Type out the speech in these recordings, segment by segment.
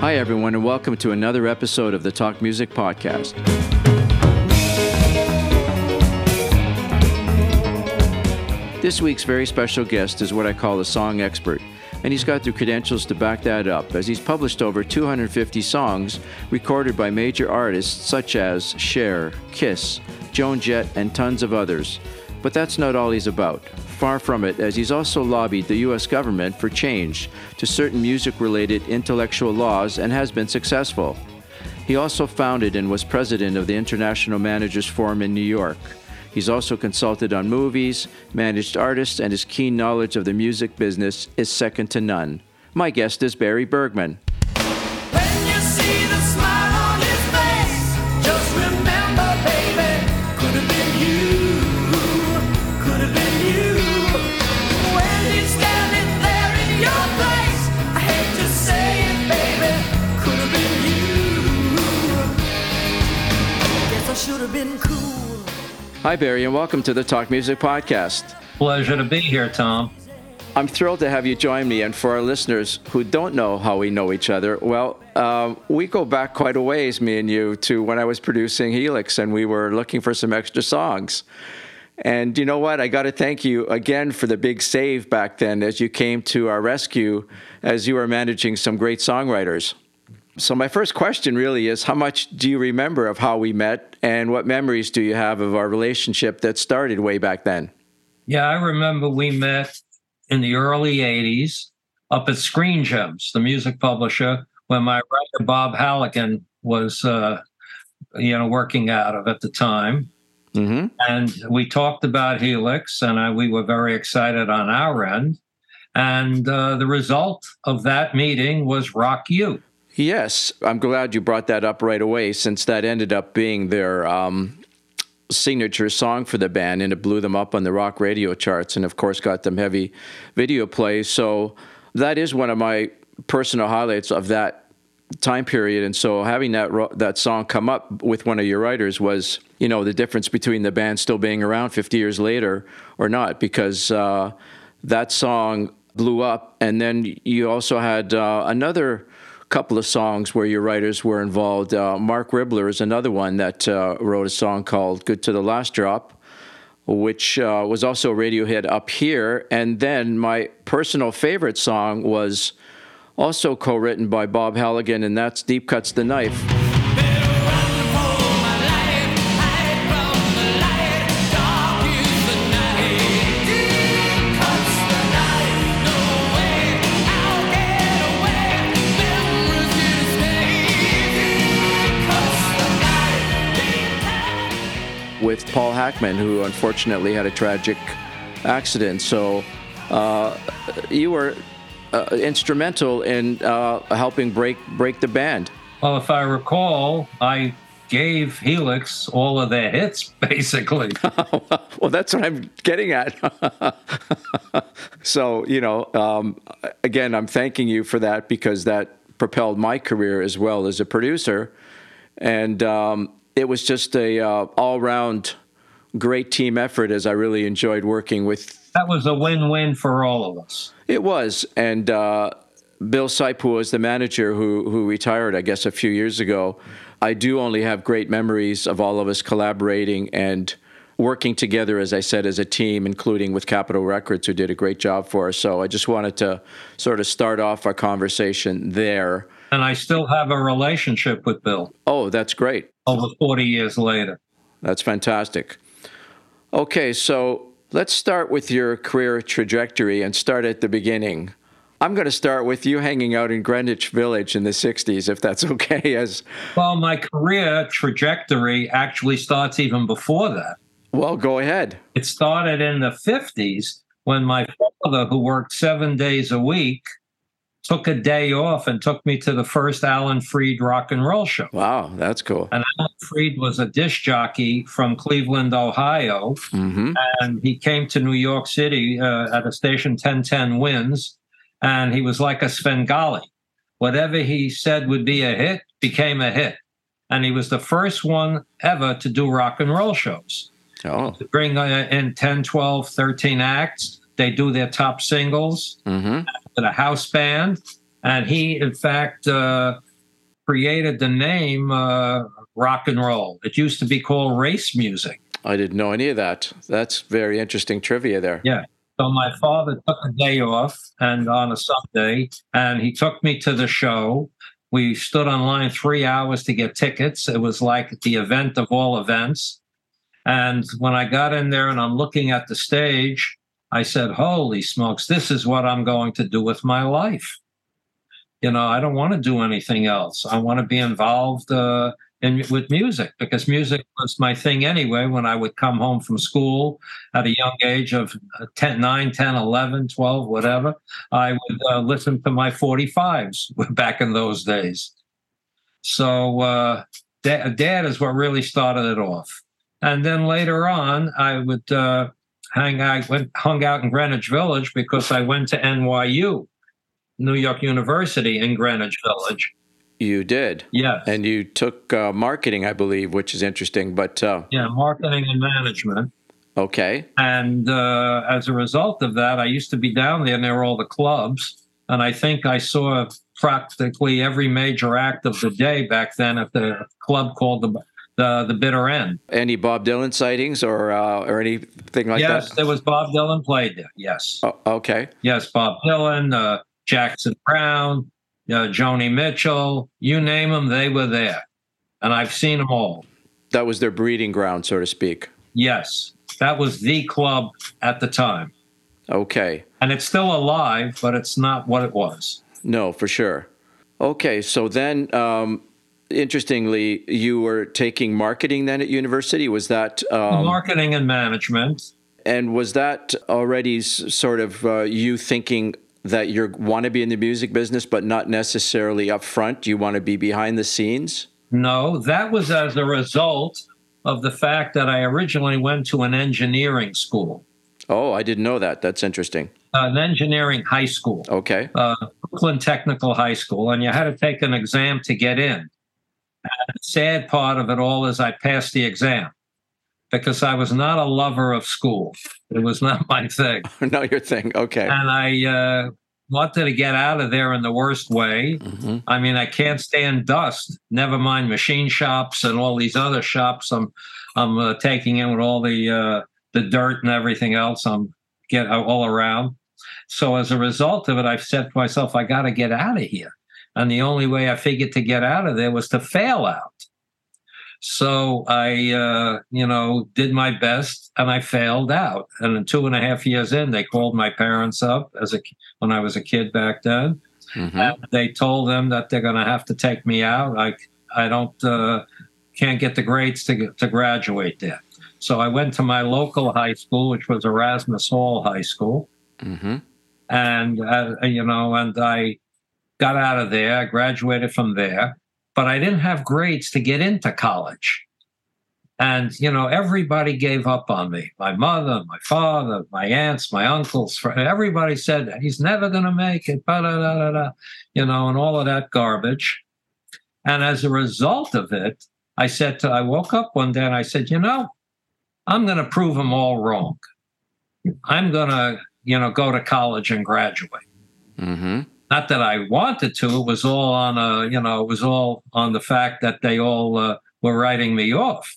Hi, everyone, and welcome to another episode of the Talk Music Podcast. This week's very special guest is what I call a song expert, and he's got the credentials to back that up, as he's published over 250 songs recorded by major artists such as Cher, Kiss, Joan Jett, and tons of others. But that's not all he's about. Far from it, as he's also lobbied the U.S. government for change to certain music related intellectual laws and has been successful. He also founded and was president of the International Managers Forum in New York. He's also consulted on movies, managed artists, and his keen knowledge of the music business is second to none. My guest is Barry Bergman. Cool. Hi, Barry, and welcome to the Talk Music Podcast. Pleasure to be here, Tom. I'm thrilled to have you join me. And for our listeners who don't know how we know each other, well, um, we go back quite a ways, me and you, to when I was producing Helix and we were looking for some extra songs. And you know what? I got to thank you again for the big save back then as you came to our rescue as you were managing some great songwriters. So, my first question really is how much do you remember of how we met and what memories do you have of our relationship that started way back then? Yeah, I remember we met in the early 80s up at Screen Gems, the music publisher, when my writer Bob Halligan was uh, you know working out of at the time. Mm-hmm. And we talked about Helix, and I, we were very excited on our end. And uh, the result of that meeting was Rock You. Yes, I'm glad you brought that up right away since that ended up being their um, signature song for the band and it blew them up on the rock radio charts and, of course, got them heavy video plays. So that is one of my personal highlights of that time period and so having that that song come up with one of your writers was you know the difference between the band still being around 50 years later or not because uh, that song blew up and then you also had uh, another couple of songs where your writers were involved. Uh, Mark Ribler is another one that uh, wrote a song called Good to the Last Drop, which uh, was also a radio hit up here. And then my personal favorite song was also co written by Bob Halligan, and that's Deep Cuts the Knife. With Paul Hackman, who unfortunately had a tragic accident. So uh, you were uh, instrumental in uh, helping break break the band. Well, if I recall, I gave Helix all of their hits, basically. well, that's what I'm getting at. so you know, um, again, I'm thanking you for that because that propelled my career as well as a producer, and um, it was just a uh, all round great team effort. As I really enjoyed working with that was a win-win for all of us. It was, and uh, Bill Seip was the manager who who retired, I guess, a few years ago. I do only have great memories of all of us collaborating and working together, as I said, as a team, including with Capitol Records, who did a great job for us. So I just wanted to sort of start off our conversation there. And I still have a relationship with Bill Oh, that's great. Over 40 years later. That's fantastic. Okay, so let's start with your career trajectory and start at the beginning. I'm going to start with you hanging out in Greenwich Village in the 60s, if that's okay. As Well, my career trajectory actually starts even before that. well, go ahead. It started in the 50s when my father, who worked seven days a week, took a day off and took me to the first Alan Freed rock and roll show. Wow, that's cool. And Alan Freed was a disc jockey from Cleveland, Ohio. hmm And he came to New York City uh, at a station 1010 Wins. And he was like a Svengali. Whatever he said would be a hit became a hit. And he was the first one ever to do rock and roll shows. Oh, To bring uh, in 10, 12, 13 acts. They do their top singles. hmm a house band, and he, in fact, uh, created the name uh, rock and roll. It used to be called race music. I didn't know any of that. That's very interesting trivia there. Yeah. So my father took a day off and on a Sunday, and he took me to the show. We stood on line three hours to get tickets. It was like the event of all events. And when I got in there and I'm looking at the stage, I said, Holy smokes, this is what I'm going to do with my life. You know, I don't want to do anything else. I want to be involved uh, in, with music because music was my thing anyway. When I would come home from school at a young age of uh, 10, 9, 10, 11, 12, whatever, I would uh, listen to my 45s back in those days. So, uh, dad, dad is what really started it off. And then later on, I would uh, hang out, went, hung out in Greenwich Village because I went to NYU, New York University in Greenwich Village. You did. Yes. And you took uh, marketing, I believe, which is interesting. But uh, yeah, marketing and management. okay. And uh, as a result of that, I used to be down there near all the clubs. And I think I saw practically every major act of the day back then at the club called the the, the Bitter End. Any Bob Dylan sightings or uh, or anything like yes, that? Yes, there was Bob Dylan played there. Yes. Oh, okay. Yes, Bob Dylan, uh, Jackson Browne, uh, Joni Mitchell, you name them, they were there. And I've seen them all. That was their breeding ground, so to speak. Yes, that was the club at the time. Okay. And it's still alive, but it's not what it was. No, for sure. Okay, so then, um, interestingly, you were taking marketing then at university. Was that um, Marketing and management. and was that already sort of uh, you thinking that you want to be in the music business, but not necessarily up front? You want to be behind the scenes? No, that was as a result of the fact that I originally went to an engineering school, Oh, I didn't know that. That's interesting. an engineering high school. Okay. uh, Brooklyn Technical High School, and you had to take an exam to get in. And the sad part of it all is I passed the exam because I was not a lover of school. It was not my thing. know your thing. Okay. And I uh, wanted to get out of there in the worst way. hmm I mean, I can't stand dust, never mind machine shops and all these other shops I'm, I'm uh, taking in with all the, uh, the dirt and everything else I'm get all around. So as a result of it, I've said to myself, I got to get out of here. And the only way I figured to get out of there was to fail out. So I, uh, you know, did my best and I failed out. And in two and a half years in, they called my parents up as a when I was a kid back then. hmm they told them that they're going to have to take me out. I I don't uh, can't get the grades to to graduate there. So I went to my local high school, which was Erasmus Hall High School, hmm and uh, you know, and I got out of there. I graduated from there, but I didn't have grades to get into college. And you know, everybody gave up on me. My mother, my father, my aunts, my uncles, everybody said he's never going to make it. You know, and all of that garbage. And as a result of it, I said to, I woke up one day and I said, you know, I'm going to prove them all wrong. I'm going to, you know, go to college and graduate hmm not that I wanted to. It was all on a, you know, it was all on the fact that they all uh, were writing me off.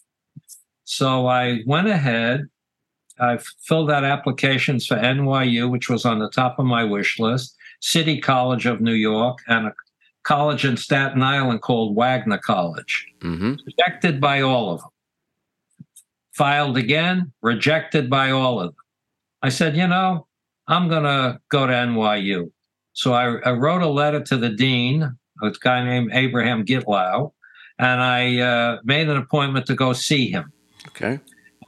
So I went ahead. I filled out applications for NYU, which was on the top of my wish list, City College of New York, and a college in Staten Island called Wagner College. hmm Rejected by all of them. Filed again, rejected by all of them. I said, you know, I'm going to go to NYU. So I, I wrote a letter to the dean, a guy named Abraham Gitlau, and I uh, made an appointment to go see him. Okay.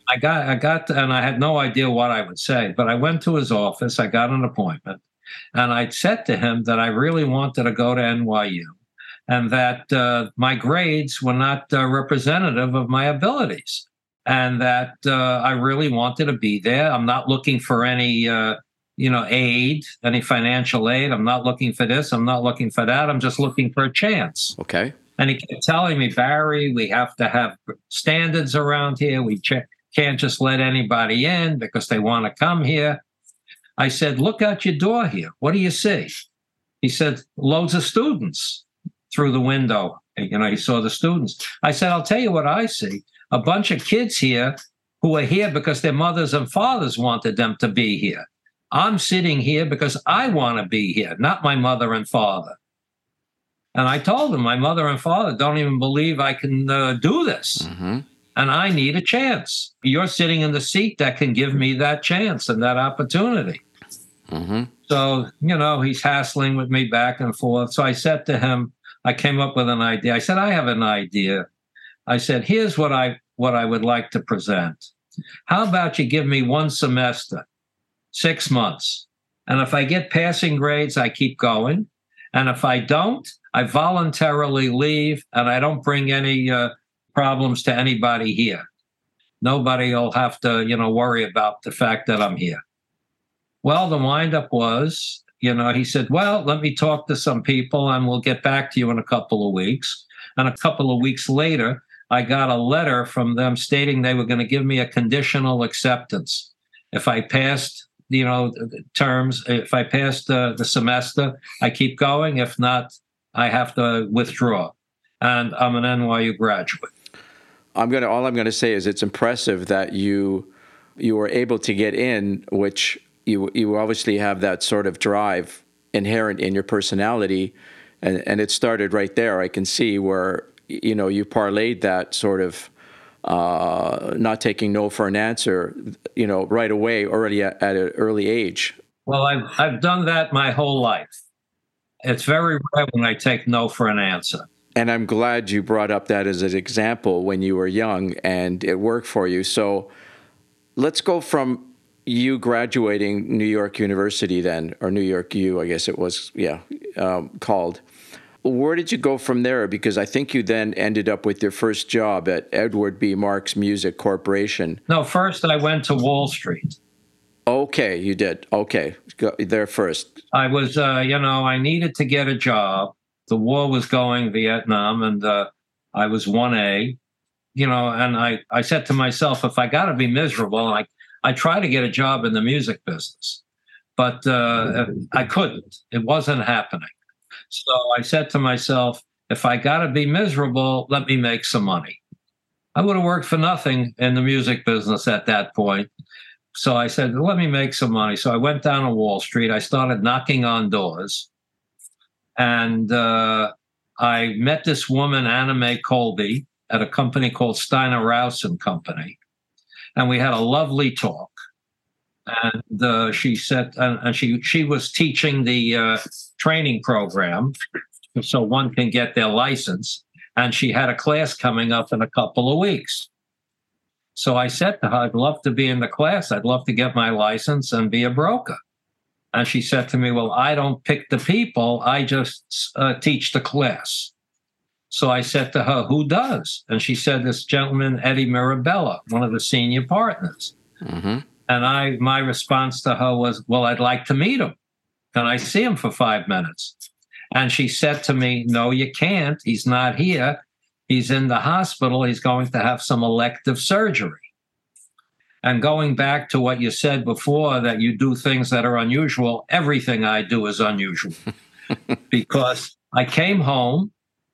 I got, I got, and I had no idea what I would say, but I went to his office. I got an appointment, and I said to him that I really wanted to go to NYU, and that uh, my grades were not uh, representative of my abilities, and that uh, I really wanted to be there. I'm not looking for any, uh, you know, aid, any financial aid. I'm not looking for this. I'm not looking for that. I'm just looking for a chance. Okay. And he kept telling me, Barry, we have to have standards around here. We ch- can't just let anybody in because they want to come here. I said, Look out your door here. What do you see? He said, Loads of students through the window. You know, he saw the students. I said, I'll tell you what I see a bunch of kids here who are here because their mothers and fathers wanted them to be here. I'm sitting here because I want to be here, not my mother and father. And I told them, my mother and father don't even believe I can uh, do this. Mm-hmm. And I need a chance. You're sitting in the seat that can give me that chance and that opportunity. Mm-hmm. So, you know, he's hassling with me back and forth. So I said to him, I came up with an idea. I said, I have an idea. I said, here's what I what I would like to present. How about you give me one semester, six months? And if I get passing grades, I keep going. And if I don't, I voluntarily leave and I don't bring any uh, problems to anybody here. Nobody will have to, you know, worry about the fact that I'm here. Well, the windup was, you know, he said, Well, let me talk to some people and we'll get back to you in a couple of weeks. And a couple of weeks later, I got a letter from them stating they were going to give me a conditional acceptance. If I passed, you know, terms, if I passed uh, the semester, I keep going. If not, I have to withdraw. And I'm an NYU graduate. I'm gonna. All I'm gonna say is it's impressive that you you were able to get in, which you you obviously have that sort of drive inherent in your personality, and and it started right there. I can see where you know you parlayed that sort of uh, not taking no for an answer, you know, right away, already at, at an early age. Well, I've, I've done that my whole life. It's very rare when I take no for an answer. And I'm glad you brought up that as an example when you were young and it worked for you. So let's go from you graduating New York University then, or New York U, I guess it was, yeah, um, called. Where did you go from there? Because I think you then ended up with your first job at Edward B. Marks Music Corporation. No, first I went to Wall Street. Okay, you did. Okay, go there first. I was, uh, you know, I needed to get a job. The war was going, Vietnam, and uh, I was 1A, you know, and I, I said to myself, if I got to be miserable, I, I try to get a job in the music business. But uh, I couldn't. It wasn't happening. So I said to myself, if I got to be miserable, let me make some money. I would have worked for nothing in the music business at that point. So I said, let me make some money. So I went down to Wall Street. I started knocking on doors. And uh, I met this woman, Anna Mae Colby, at a company called Steiner Rouse and Company. And we had a lovely talk. And uh, she said, and, she she was teaching the uh, training program, so one can get their license. And she had a class coming up in a couple of weeks. So I said to her, I'd love to be in the class. I'd love to get my license and be a broker. And she said to me, Well, I don't pick the people, I just uh, teach the class. So I said to her, Who does? And she said, This gentleman, Eddie Mirabella, one of the senior partners. hmm And I, my response to her was, Well, I'd like to meet him. Can I see him for five minutes? And she said to me, No, you can't. He's not here. He's in the hospital. He's going to have some elective surgery. And going back to what you said before, that you do things that are unusual, everything I do is unusual. because I came home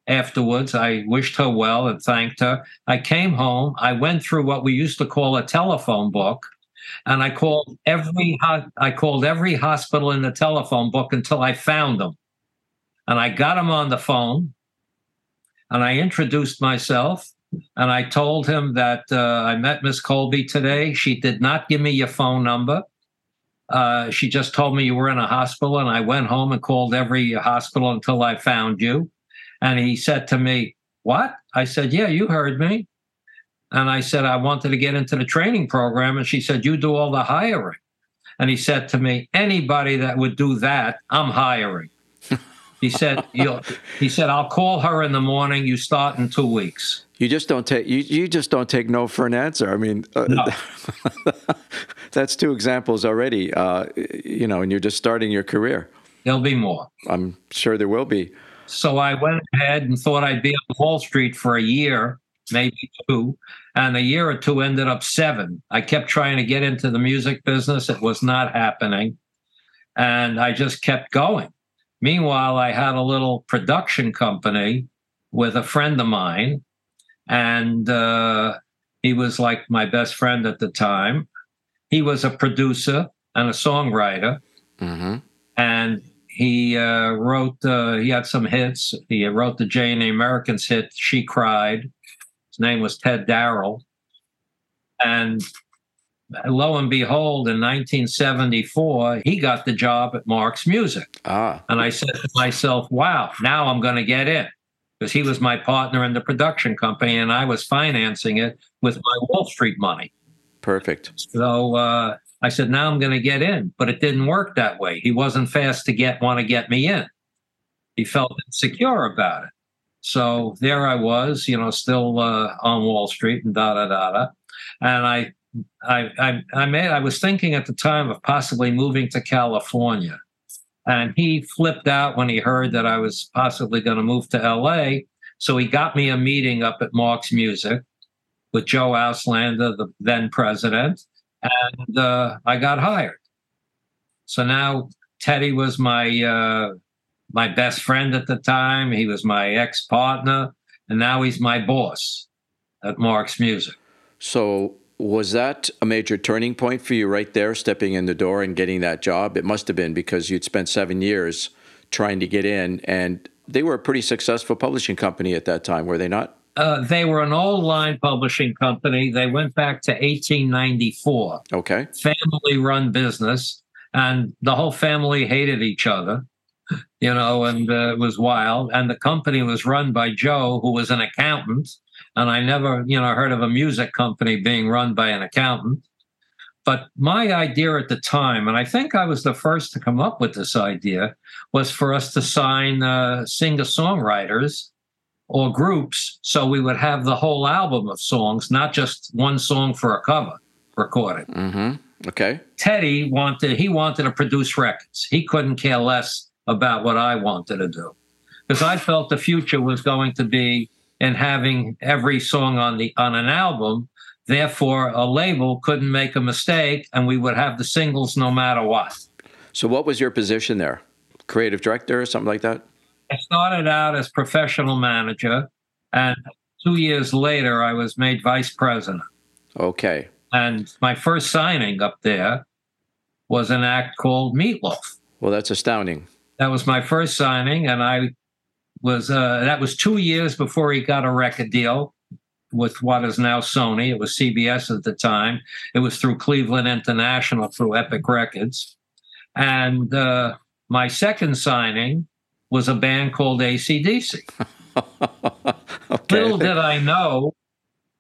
afterwards. I wished her well and thanked her. I came home. I went through what we used to call a telephone book. And I called every I called every hospital in the telephone book until I found them. And I got him on the phone and I introduced myself and I told him that uh, I met Miss Colby today. She did not give me your phone number. Uh, she just told me you were in a hospital, and I went home and called every hospital until I found you. And he said to me, What? I said, Yeah, you heard me. And I said, I wanted to get into the training program. And she said, You do all the hiring. And he said to me, Anybody that would do that, I'm hiring. He said, You'll, he said, I'll call her in the morning. You start in two weeks. You just don't take you, you just don't take no for an answer. I mean, uh, No. that's two examples already. Uh, you know, and you're just starting your career. There'll be more. I'm sure there will be. So I went ahead and thought I'd be on Wall Street for a year, maybe two. And a year or two ended up seven. I kept trying to get into the music business. It was not happening. and I just kept going. Meanwhile, I had a little production company with a friend of mine, and uh, he was like my best friend at the time. He was a producer and a songwriter, hmm and he uh, wrote. Uh, he had some hits. He wrote the Jay and the Americans hit "She Cried." His name was Ted Daryll, and lo and behold, in 1974, he got the job at Marks Music. Ah, And I said to myself, wow, now I'm going to get in because he was my partner in the production company and I was financing it with my Wall Street money. perfect. So uh, I said, now I'm going to get in. But it didn't work that way. He wasn't fast to get want to get me in. He felt insecure about it. So there I was, you know, still uh, on Wall Street and da da da da. And I, I, I, I made. I was thinking at the time of possibly moving to California, and he flipped out when he heard that I was possibly going to move to L.A. So he got me a meeting up at Marks Music with Joe Auslander, the then president, and uh, I got hired. So now Teddy was my uh, my best friend at the time. He was my ex partner, and now he's my boss at Marks Music. So, was that a major turning point for you right there, stepping in the door and getting that job? It must have been because you'd spent seven years trying to get in, and they were a pretty successful publishing company at that time, were they not? Uh, they were an old line publishing company. They went back to 1894. Okay. family run business and the whole family hated each other you know and uh, it was wild and the company was run by joe who was an accountant and i never you know heard of a music company being run by an accountant but my idea at the time and i think i was the first to come up with this idea was for us to sign uh, singer songwriters or groups so we would have the whole album of songs not just one song for a cover recording Mm-hmm. Okay. Teddy wanted he wanted to produce records. He couldn't care less about what I wanted to do. Because I felt the future was going to be in having every song on the on an album. Therefore, a label couldn't make a mistake and we would have the singles no matter what. So, what was your position there? Creative director or something like that? I started out as professional manager and two years later I was made vice president. Okay. And my first signing up there was an act called Meatloaf. Well, that's astounding. That was my first signing, and I was uh, that was two years before he got a record deal with what is now Sony. It was CBS at the time. It was through Cleveland International through Epic Records, and uh, my second signing was a band called ACDC. okay. Little did I know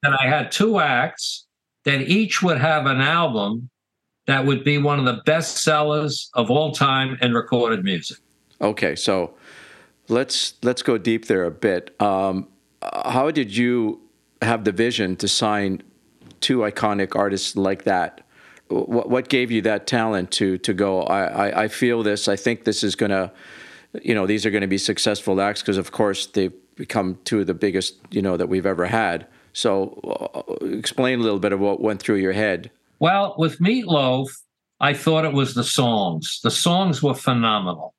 that I had two acts that each would have an album that would be one of the best sellers of all time in recorded music. Okay, so let's let's go deep there a bit. Um, how did you have the vision to sign two iconic artists like that? What what gave you that talent to to go? I I, I feel this. I think this is gonna, you know, these are going to be successful acts because of course they've become two of the biggest you know that we've ever had. So uh, explain a little bit of what went through your head. Well, with Meatloaf, I thought it was the songs. The songs were phenomenal.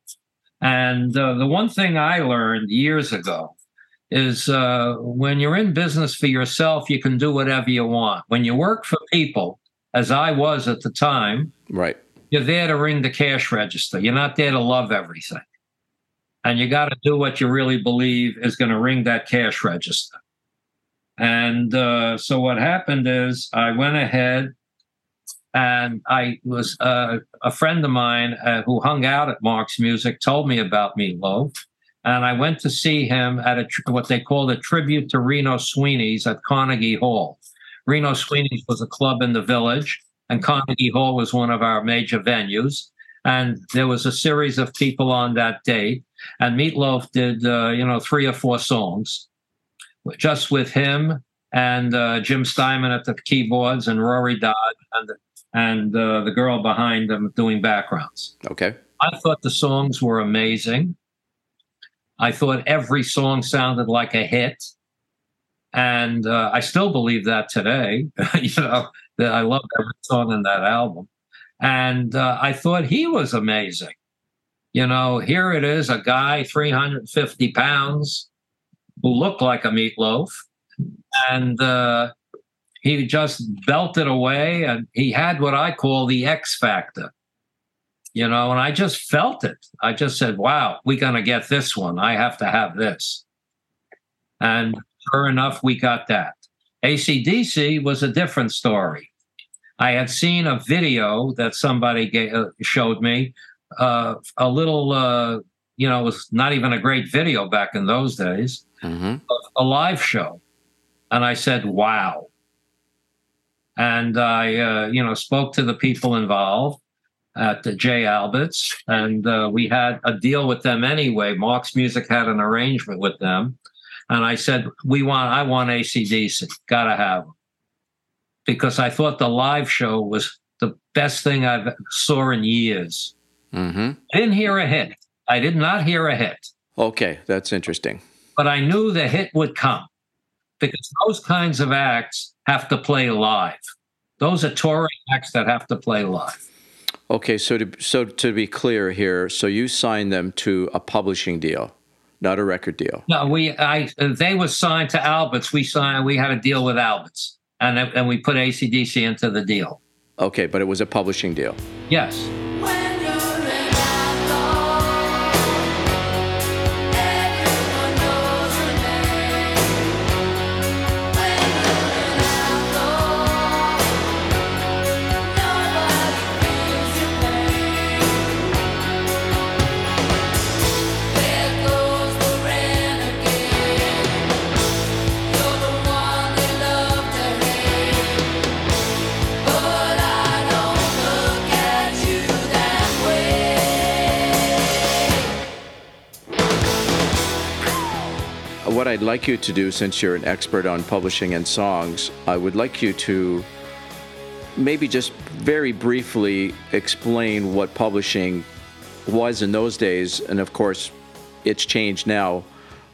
And uh, the one thing I learned years ago is uh, when you're in business for yourself, you can do whatever you want. When you work for people, as I was at the time, Right. you're there to ring the cash register. You're not there to love everything. And you got to do what you really believe is going to ring that cash register. And uh, so what happened is I went ahead and I was uh, a friend of mine uh, who hung out at Marks Music told me about Meatloaf. And I went to see him at a what they called a tribute to Reno Sweeney's at Carnegie Hall. Reno Sweeney's was a club in the village, and Carnegie Hall was one of our major venues. And there was a series of people on that date, and Meatloaf did, uh, you know, three or four songs, just with him and uh, Jim Steinman at the keyboards, and Rory Dodd, and and uh, the girl behind them doing backgrounds. Okay. I thought the songs were amazing. I thought every song sounded like a hit. And uh, I still believe that today. you know, that I love every song in that album. And uh, I thought he was amazing. You know, here it is a guy, 350 pounds, who looked like a meatloaf. And uh, he just belted away. And he had what I call the X factor. You know, and I just felt it. I just said, wow, we're going to get this one. I have to have this. And sure enough, we got that. ACDC was a different story. I had seen a video that somebody gave, uh, showed me, uh, a little, uh, you know, it was not even a great video back in those days, hmm a live show. And I said, wow. And I, uh, you know, spoke to the people involved at the J. Alberts, and uh, we had a deal with them anyway. Marks Music had an arrangement with them. And I said, we want, I want ACDC, gotta have them. Because I thought the live show was the best thing I've saw in years. hmm I didn't hear a hit. I did not hear a hit, Okay, that's interesting. but I knew the hit would come because those kinds of acts have to play live. Those are touring acts that have to play live. Okay, so to so to be clear here, so you signed them to a publishing deal, not a record deal. No, we, I, they were signed to Alberts. We signed, we had a deal with Alberts and, and we put ACDC into the deal. Okay, but it was a publishing deal. Yes. What I'd like you to do, since you're an expert on publishing and songs, I would like you to maybe just very briefly explain what publishing was in those days, and of course, it's changed now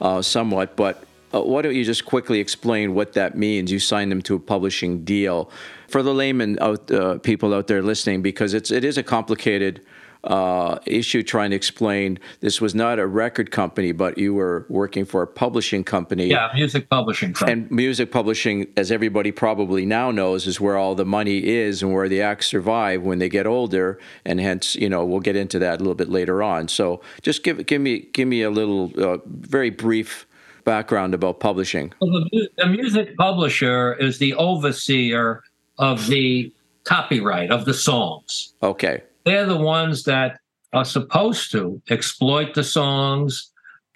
uh, somewhat. But uh, why don't you just quickly explain what that means? You signed them to a publishing deal for the layman out, uh, people out there listening, because it's it is a complicated uh, issue trying to explain. This was not a record company, but you were working for a publishing company. Yeah, music publishing. company. And music publishing, as everybody probably now knows, is where all the money is and where the acts survive when they get older. And hence, you know, we'll get into that a little bit later on. So just give give me give me a little uh, very brief background about publishing. Well, the, the music publisher is the overseer of the copyright of the songs. Okay. They're the ones that are supposed to exploit the songs,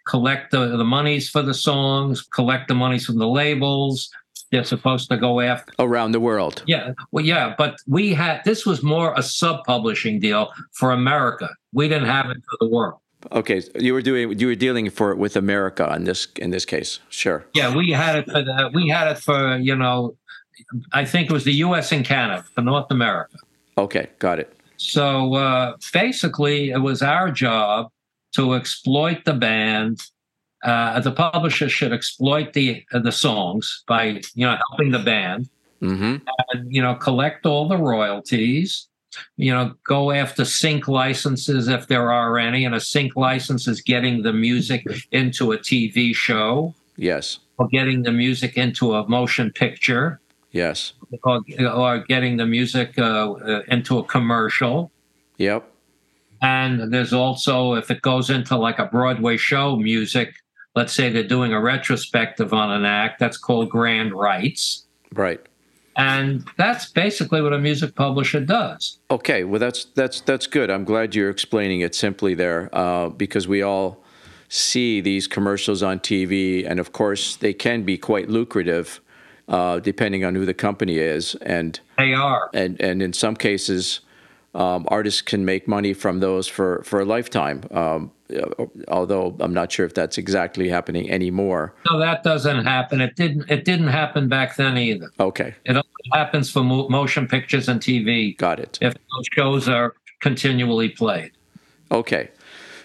collect the, the monies for the songs, collect the monies from the labels. They're supposed to go after. Around the world. Yeah, well, yeah, but we had this was more a sub-publishing deal for America. We didn't have it for the world. Okay. You were doing you were dealing for with America in this in this case. Sure. Yeah, we had it for the, we had it for you know, I think it was the U.S. and Canada for North America. Okay. Got it. So uh, basically, it was our job to exploit the band. Uh, the publisher should exploit the uh, the songs by you know helping the band, hmm and you know collect all the royalties. You know, go after sync licenses if there are any, and a sync license is getting the music into a TV show Yes. or getting the music into a motion picture Yes. or, or getting the music uh, uh, into a commercial. Yep. And there's also, if it goes into like a Broadway show music, let's say they're doing a retrospective on an act, that's called grand rights. Right. And that's basically what a music publisher does. Okay, well that's that's that's good. I'm glad you're explaining it simply there, uh, because we all see these commercials on TV, and of course they can be quite lucrative, uh, depending on who the company is, and They are. and and in some cases, um, artists can make money from those for for a lifetime. Um, although I'm not sure if that's exactly happening anymore. No, that doesn't happen. It didn't. It didn't happen back then either. Okay, It only happens for mo- motion pictures and TV got it. if those shows are continually played. Okay,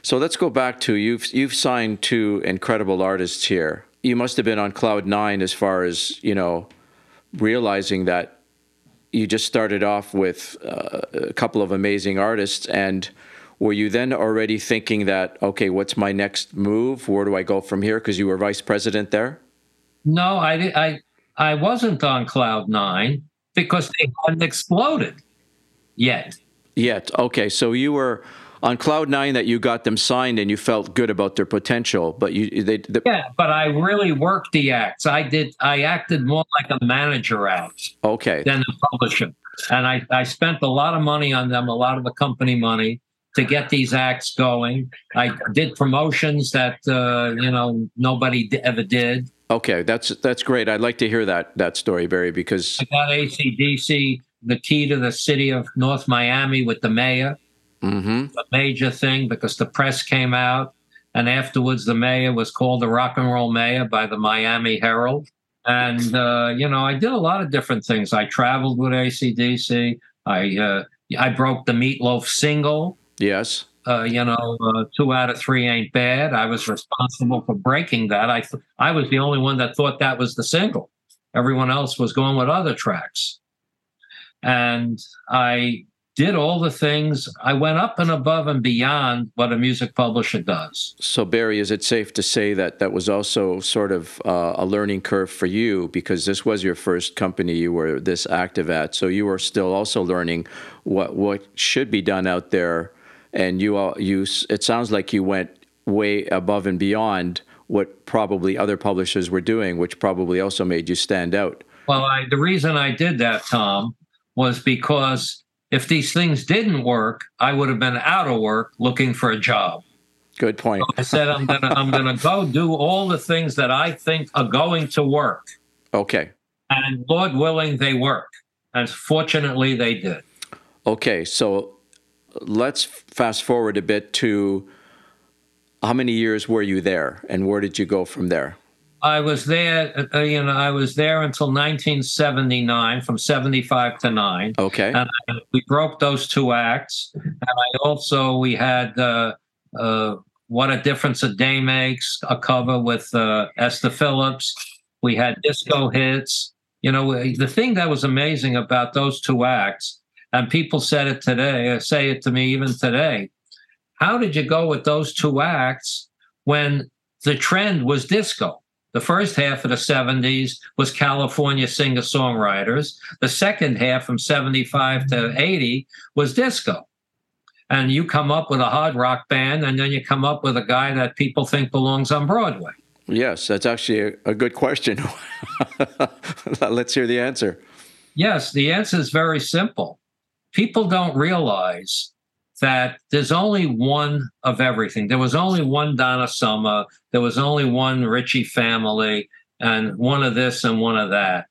so let's go back to you've you've signed two incredible artists here. You must have been on cloud nine as far as you know, realizing that you just started off with uh, a couple of amazing artists, and were you then already thinking that okay, what's my next move? Where do I go from here? Because you were vice president there. No, I I I wasn't on cloud nine because they hadn't exploded yet. Yet, okay, so you were on cloud nine that you got them signed and you felt good about their potential, but you they, the, Yeah, but I really worked the acts. I did. I acted more like a manager act okay, than a publisher, and I I spent a lot of money on them, a lot of the company money to get these acts going. I did promotions that uh, you know nobody ever did. okay, that's that's great. I'd like to hear that that story, Barry, because I got ACDC the key to the city of North Miami with the mayor. Hmm a major thing because the press came out and afterwards the mayor was called the rock and roll mayor by the miami herald. And uh, you know i did a lot of different things. I traveled with acdc i uh, i broke the meatloaf single. Yes, uh, you know uh, two out of three ain't bad. I was responsible for breaking that. I th- i was the only one that thought that was the single. Everyone else was going with other tracks. And i did all the things i went up and above and beyond what a music publisher does So, Barry, is it safe to say that that was also sort of uh, a learning curve for you because this was your first company you were this active at? So you were still also learning what what should be done out there, and you all you. It sounds like you went way above and beyond what probably other publishers were doing, which probably also made you stand out. well I, the reason i did that tom was because if these things didn't work i would have been out of work looking for a job Good point. i said i'm gonna i'm gonna go do all the things that i think are going to work Okay. and lord willing they work and fortunately they did Okay, so let's fast forward a bit to how many years were you there, and where did you go from there? I was there, uh, you know, I was there until 1979, from 75 to 9. Okay, And I, we broke those two acts. And I also, we had uh, uh, What a Difference a Day Makes, a cover with uh, Esther Phillips. We had disco hits. You know, the thing that was amazing about those two acts, and people said it today, uh, say it to me even today. How did you go with those two acts when the trend was disco? The first half of the 70s was California singer songwriters. The second half from 75 to 80 was disco. And you come up with a hard rock band, and then you come up with a guy that people think belongs on Broadway. yes, that's actually a, a good question. let's hear the answer. Yes, the answer is very simple. People don't realize that there's only one of everything. There was only one Donna Summer, there was only one Ritchie family, and one of this and one of that.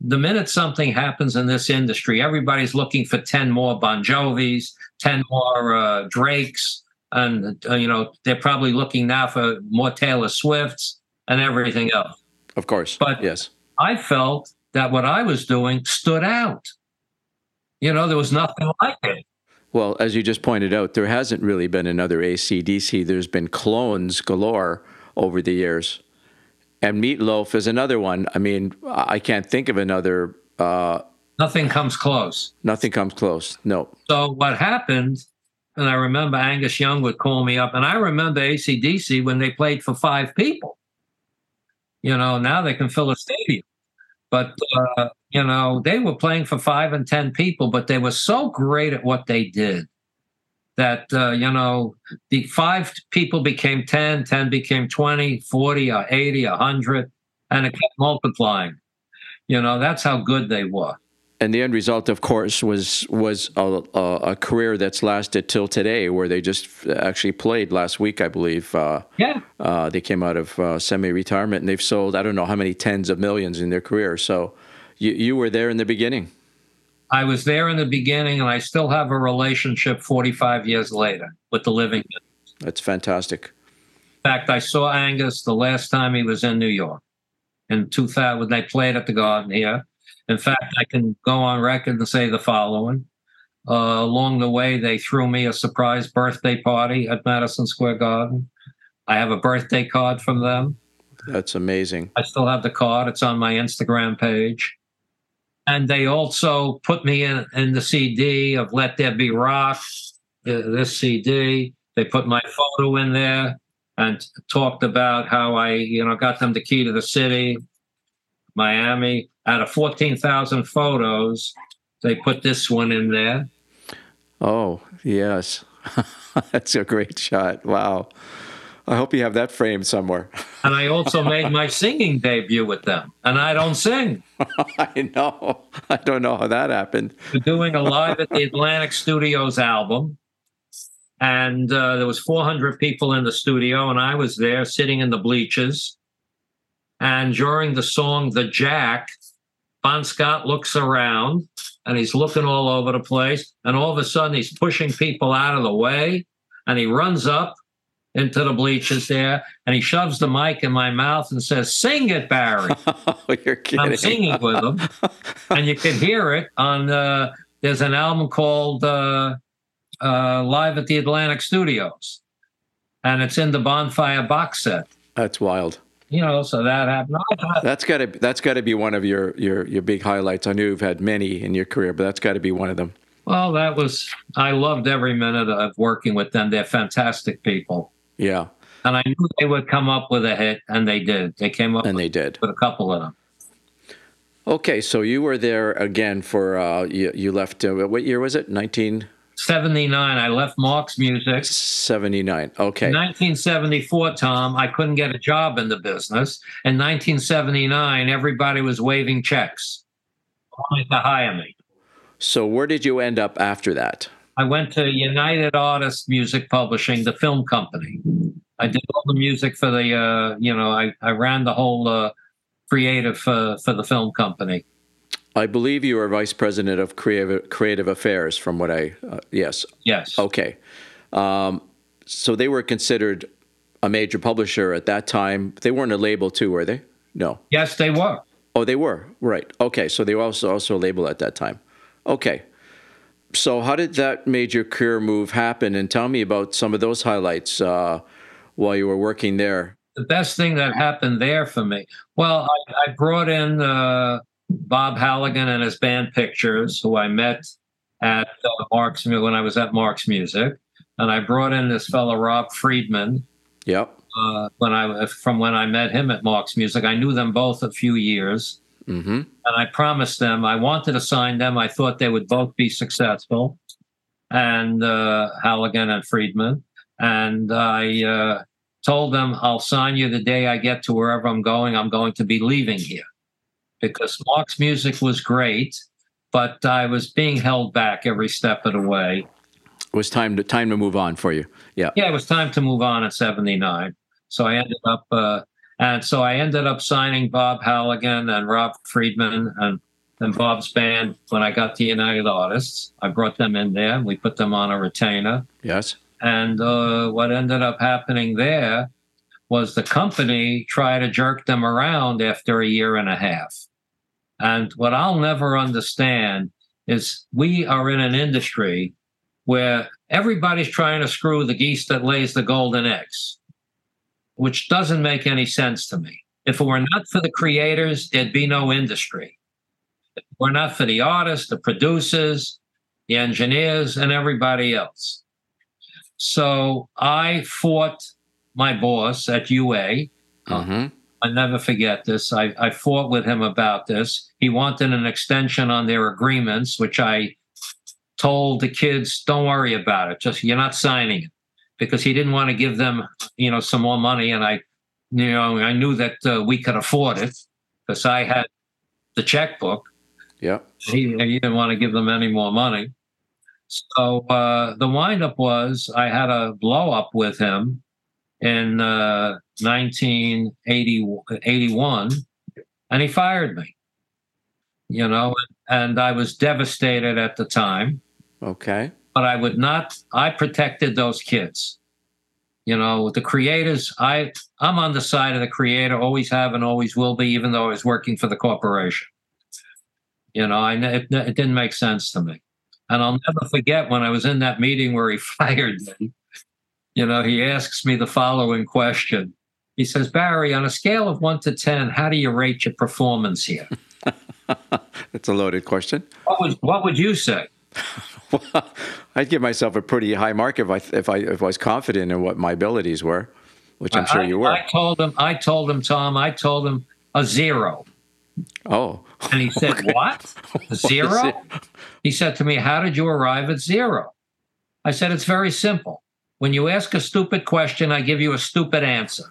The minute something happens in this industry, everybody's looking for 10 more Bon Jovis, 10 more uh, Drakes, and uh, you know, they're probably looking now for more Taylor Swifts and everything else. Of course. But- yes. I felt that what I was doing stood out. You know, there was nothing like it. Well, as you just pointed out, there hasn't really been another ACDC. There's been clones galore over the years. And Meatloaf is another one. I mean, I can't think of another. Uh, Nothing comes close. nothing comes close. No. So what happened, and I remember Angus Young would call me up, and I remember ACDC when they played for five people. You know, now they can fill a stadium. But, uh, you know, they were playing for five and 10 people, but they were so great at what they did that, uh, you know, the five people became 10, 10 became 20, 40, or 80, 100, and it kept multiplying. You know, that's how good they were. And the end result, of course, was was a, a, a career that's lasted till today, where they just actually played last week, I believe. Uh, Yeah. uh, they came out of uh, semi-retirement, and they've sold I don't know how many tens of millions in their career. So, you you were there in the beginning. I was there in the beginning, and I still have a relationship 45 years later with the living. In That's fantastic. In fact, I saw Angus the last time he was in New York in 2000 when they played at the Garden here. In fact, I can go on record and say the following. Uh, along the way, they threw me a surprise birthday party at Madison Square Garden. I have a birthday card from them. That's amazing. I still have the card. It's on my Instagram page. And they also put me in in the CD of Let There Be Rock, uh, this CD. They put my photo in there and talked about how I, you know, got them the key to the city, Miami. Out of 14,000 photos, they put this one in there. Oh, yes. That's a great shot. Wow. I hope you have that framed somewhere. And I also made my singing debut with them. And I don't sing. I know. I don't know how that happened. We're doing a live at the Atlantic Studios album. And uh, there was 400 people in the studio, and I was there sitting in the bleachers. And during the song "The Jack," Bon Scott looks around and he's looking all over the place. And all of a sudden, he's pushing people out of the way, and he runs up into the bleachers there, and he shoves the mic in my mouth and says, "Sing it, Barry." Oh, you're kidding. I'm singing with him, and you can hear it on. Uh, there's an album called uh, uh, "Live at the Atlantic Studios," and it's in the Bonfire box set. That's wild. You know, so that happened. That's got to that's got to be one of your your your big highlights. I knew you've had many in your career, but that's got to be one of them. Well, that was. I loved every minute of working with them. They're fantastic people, Yeah, and I knew they would come up with a hit, and they did. They came up and they did. with a couple of them. Okay, so you were there again for uh, you, you left. Uh, what year was it? 1979. 79, I left Marks Music. 79 Okay. In 1974, Tom, I couldn't get a job in the business. In 1979, everybody was waving checks wanting to hire me. So where did you end up after that? I went to United Artists Music Publishing, the film company. I did all the music for the, uh, you know, I, I ran the whole uh, creative uh, for the film company. I believe you were vice president of creative creative affairs. From what I uh, yes. Yes. Okay. Um, so they were considered a major publisher at that time. They weren't a label too, were they? No. Yes, they were. Oh, they were right. Okay, so they were also also a label at that time. Okay, so how did that major career move happen? And tell me about some of those highlights uh, while you were working there. the best thing that happened there for me. Well, I, I brought in uh, Bob Halligan and his band Pictures, who I met at uh, Mark's when I was at Marks Music, and I brought in this fellow Rob Friedman Yep. uh, when I from when I met him at Marks Music. I knew them both a few years, Mm-hmm. and I promised them I wanted to sign them. I thought they would both be successful, and uh, Halligan and Friedman. And I uh, told them I'll sign you the day I get to wherever I'm going. I'm going to be leaving here because Marks Music was great, but I was being held back every step of the way. It was time to time to move on for you. Yeah. Yeah, it was time to move on at 79. So I ended up, uh, and so I ended up signing Bob Halligan and Rob Friedman and and Bob's band when I got the United Artists. I brought them in there and we put them on a retainer. Yes. And uh, what ended up happening there was the company tried to jerk them around after a year and a half. And what I'll never understand is we are in an industry where everybody's trying to screw the geese that lays the golden eggs, which doesn't make any sense to me. If it were not for the creators, there'd be no industry. If it were not for the artists, the producers, the engineers, and everybody else. So I fought my boss at UA. Mm-hmm. I never forget this. I, I fought with him about this. He wanted an extension on their agreements, which I told the kids, don't worry about it. Just you're not signing it because he didn't want to give them, you know, some more money. And I, you know, I knew that uh, we could afford it because I had the checkbook. Yep. He, he didn't want to give them any more money. So uh, the windup was I had a blow up with him in uh, 1981, and he fired me. You know, and I was devastated at the time, Okay. But I would not. I protected those kids. You know, the creators. I I'm on the side of the creator. Always have and always will be, even though I was working for the corporation. You know, I it, it didn't make sense to me. And I'll never forget when I was in that meeting where he fired me. You know, he asks me the following question. He says, Barry, on a scale of one to 10, how do you rate your performance here? That's a loaded question. What would what would you say? Well, I'd give myself a pretty high mark if I if I if I was confident in what my abilities were, which I'm sure I, you were. I told him. I told him, Tom. I told him a zero, oh, and he said, "What? A zero?" He said to me, "How did you arrive at zero? I said, "It's very simple. When you ask a stupid question, I give you a stupid answer."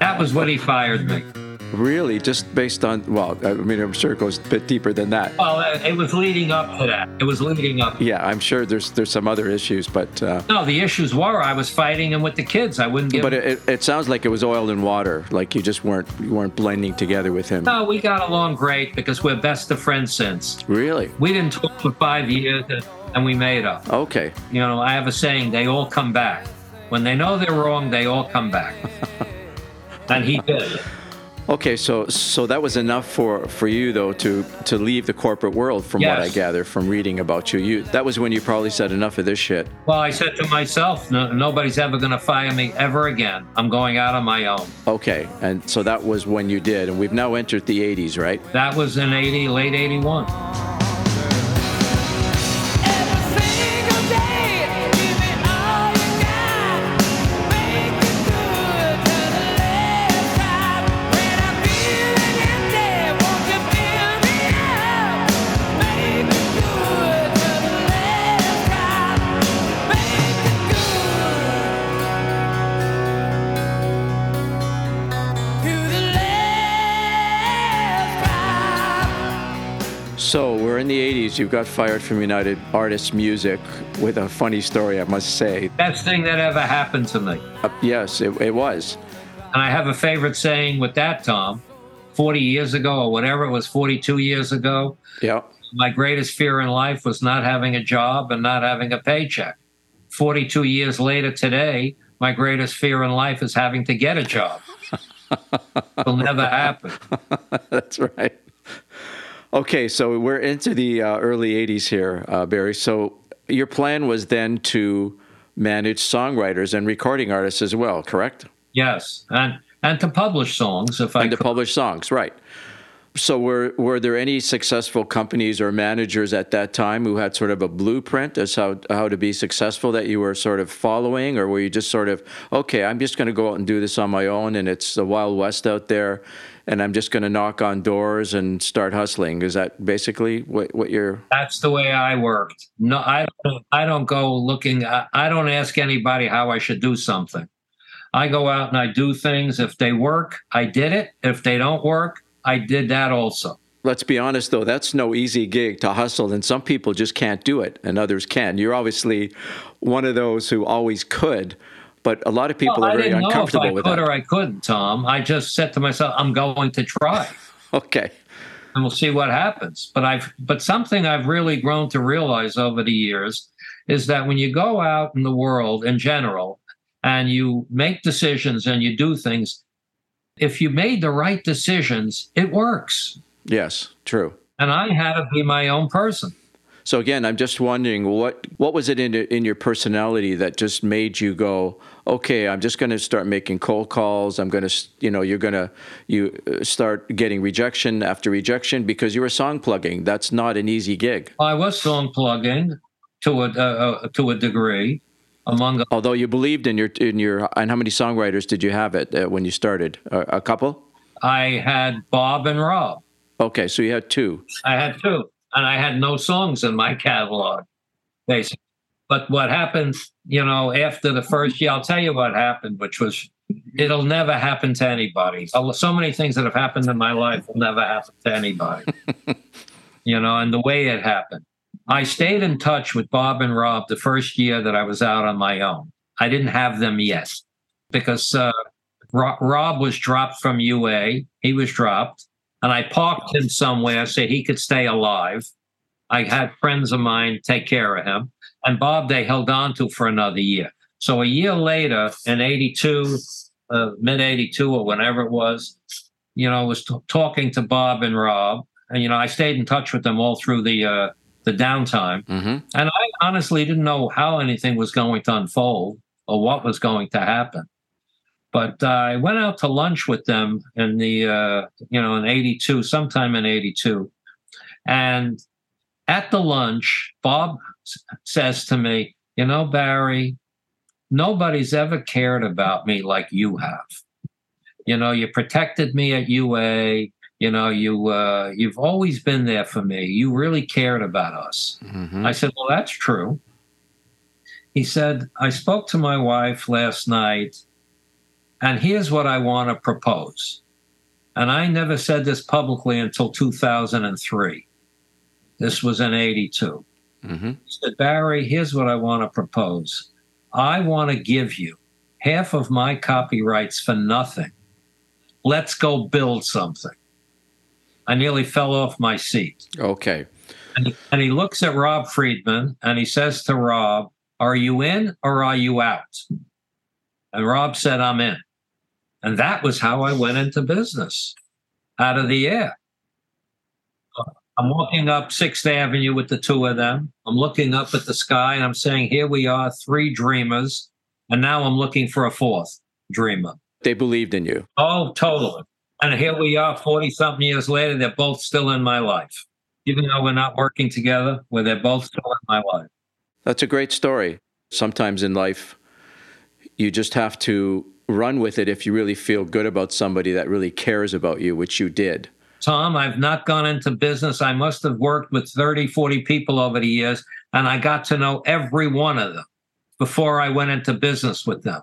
that was what he fired me. Really? Just based on well, I mean, I'm sure it goes a bit deeper than that. Well, it was leading up to that. It was leading up. Yeah, I'm sure there's there's some other issues, but uh, No, the issues were I was fighting him with the kids. I wouldn't give. but it, it sounds like it was oil and water. Like you just weren't you weren't blending together with him. no, we got along great because we're best of friends since. Really? We didn't talk for five years and- and we made up. Okay. You know, I have a saying: they all come back. When they know they're wrong, they all come back. and he did. Okay, so so that was enough for for you though to to leave the corporate world from what I gather from reading about you. You that was when you probably said enough of this shit. Well, I said to myself, no, nobody's ever going to fire me ever again. I'm going out on my own. Okay, and so that was when you did, and we've now entered the 80s, right? That was in 80, late 81. So we're in the 80s. You got fired from United Artists Music with a funny story, I must say. Best thing that ever happened to me. Uh, yes, it, it was. And I have a favorite saying with that, Tom. 40 years ago, or whatever it was, 42 years ago, Yeah. my greatest fear in life was not having a job and not having a paycheck. 42 years later today, my greatest fear in life is having to get a job. It'll never happen. That's right. Okay, so we're into the uh, early 80s here, uh, Barry. So your plan was then to manage songwriters and recording artists as well, correct? Yes. And and to publish songs if I and to could. publish songs, right? So were were there any successful companies or managers at that time who had sort of a blueprint as how how to be successful that you were sort of following, or were you just sort of okay, I'm just going to go out and do this on my own, and it's the wild west out there, and I'm just going to knock on doors and start hustling? Is that basically what what you're? That's the way I worked. No, I don't, I don't go looking. I, I don't ask anybody how I should do something. I go out and I do things. If they work, I did it. If they don't work, I did that also. Let's be honest, though, that's no easy gig to hustle, and some people just can't do it, and others can. You're obviously one of those who always could, but a lot of people Well, are I very didn't know if uncomfortable I with could or I couldn't, Tom. I just said to myself, I'm going to try. Okay. and we'll see what happens. But I've but something I've really grown to realize over the years is that when you go out in the world in general and you make decisions and you do things, if you made the right decisions, it works. Yes, true. And I had to be my own person. So again, I'm just wondering what what was it in in your personality that just made you go, okay, I'm just going to start making cold calls. I'm going to, you know, you're going to you uh, start getting rejection after rejection because you were song plugging. That's not an easy gig. I was song plugging to a uh, uh, to a degree, among Although you believed in your in your and how many songwriters did you have it uh, when you started? A, a couple. I had Bob and Rob. Okay, so you had two. I had two, and I had no songs in my catalog, basically. But what happened, you know, after the first year, I'll tell you what happened, which was it'll never happen to anybody. So many things that have happened in my life will never happen to anybody. you know, and the way it happened. I stayed in touch with Bob and Rob the first year that I was out on my own. I didn't have them yet because uh, Ro- Rob was dropped from UA. He was dropped and I parked him somewhere so he could stay alive. I had friends of mine take care of him, and Bob they held on to for another year. So a year later, in '82, uh, mid '82 or whenever it was, you know, I was t- talking to Bob and Rob, and you know, I stayed in touch with them all through the uh, the downtime, Mm-hmm. and I honestly didn't know how anything was going to unfold or what was going to happen. But uh, I went out to lunch with them in the, uh, you know, in 82, sometime in 82. And at the lunch, Bob says to me, You know, Barry, nobody's ever cared about me like you have. You know, you protected me at UA. You know, you uh, you've always been there for me. You really cared about us. Mhm. I said, Well, that's true. He said, I spoke to my wife last night, and here's what I want to propose. And I never said this publicly until 2003. This was in 82. Mhm. He said, Barry, here's what I want to propose. I want to give you half of my copyrights for nothing. Let's go build something. I nearly fell off my seat. Okay. And he, and he looks at Rob Friedman and he says to Rob, Are you in or are you out? And Rob said, I'm in. And that was how I went into business out of the air. I'm walking up Sixth Avenue with the two of them. I'm looking up at the sky and I'm saying, Here we are, three dreamers. And now I'm looking for a fourth dreamer. They believed in you. Oh, totally. And here we are 40 something years later. They're both still in my life. Even though we're not working together, where they're both still in my life. That's a great story. Sometimes in life, you just have to run with it if you really feel good about somebody that really cares about you, which you did. Tom, I've not gone into business. I must have worked with 30, 40 people over the years, and I got to know every one of them before I went into business with them.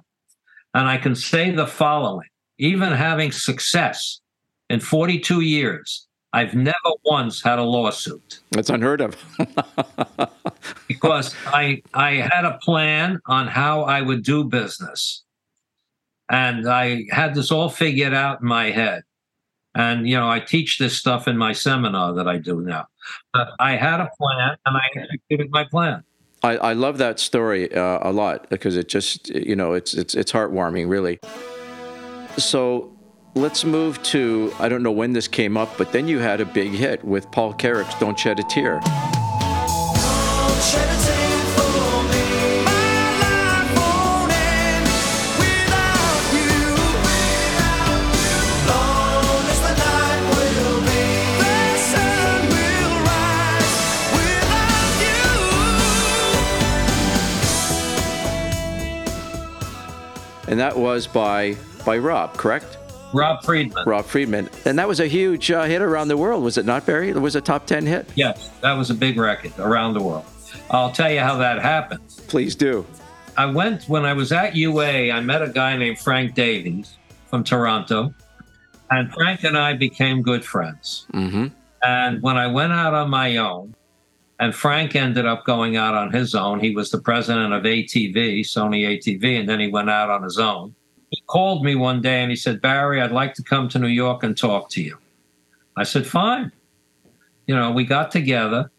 And I can say the following even having success in 42 years, I've never once had a lawsuit. That's unheard of. because I I had a plan on how I would do business. And I had this all figured out in my head. And you know, I teach this stuff in my seminar that I do now. But I had a plan and I executed my plan. I, I love that story uh, a lot because it just you know it's it's it's heartwarming really. So let's move to I don't know when this came up, but then you had a big hit with Paul Carrack's "Don't Shed a Tear." And that was by by Rob, correct? Rob Friedman. Rob Friedman, and that was a huge uh, hit around the world, was it not, Barry? It was a top ten hit. Yes, that was a big record around the world. I'll tell you how that happened. Please do. I went when I was at UA. I met a guy named Frank Davies from Toronto, and Frank and I became good friends. hmm And when I went out on my own, and Frank ended up going out on his own, he was the president of ATV, Sony ATV, and then he went out on his own. He called me one day and he said, Barry, I'd like to come to New York and talk to you. I said, fine. You know, we got together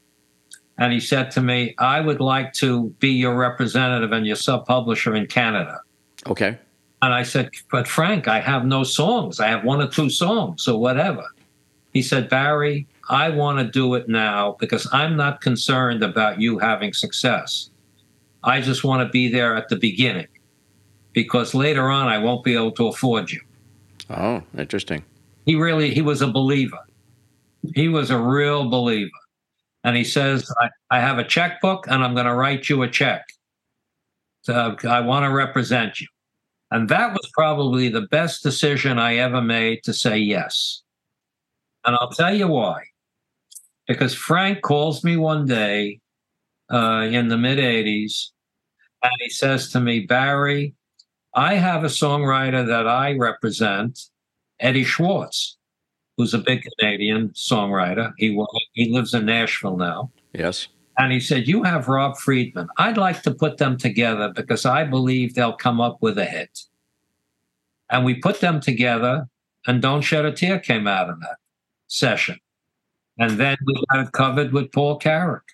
and he said to me, I would like to be your representative and your sub publisher in Canada. Okay. And I said, But Frank, I have no songs. I have one or two songs or whatever. He said, Barry, I want to do it now because I'm not concerned about you having success. I just want to be there at the beginning because later on I won't be able to afford you. Oh, interesting. He really, he was a believer. He was a real believer. And he says, I, I have a checkbook and I'm going to write you a check. So I want to represent you. And that was probably the best decision I ever made to say yes. And I'll tell you why. Because Frank calls me one day uh, in the mid 80s and he says to me, Barry, I have a songwriter that I represent, Eddie Schwartz, who's a big Canadian songwriter. He, he lives in Nashville now. Yes. And he said, You have Rob Friedman. I'd like to put them together because I believe they'll come up with a hit. And we put them together, and Don't Shed a Tear came out of that session. And then we got it covered with Paul Carrack,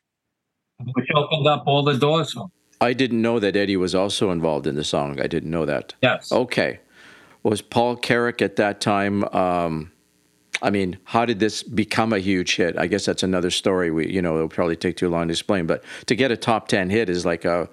which opened up all the doors for him. I didn't know that Eddie was also involved in the song. I didn't know that. Yes. Okay. Was Paul Carrack at that time? Um, I mean, how did this become a huge hit? I guess that's another story. We, you know, it'll probably take too long to explain. But to get a top ten hit is like a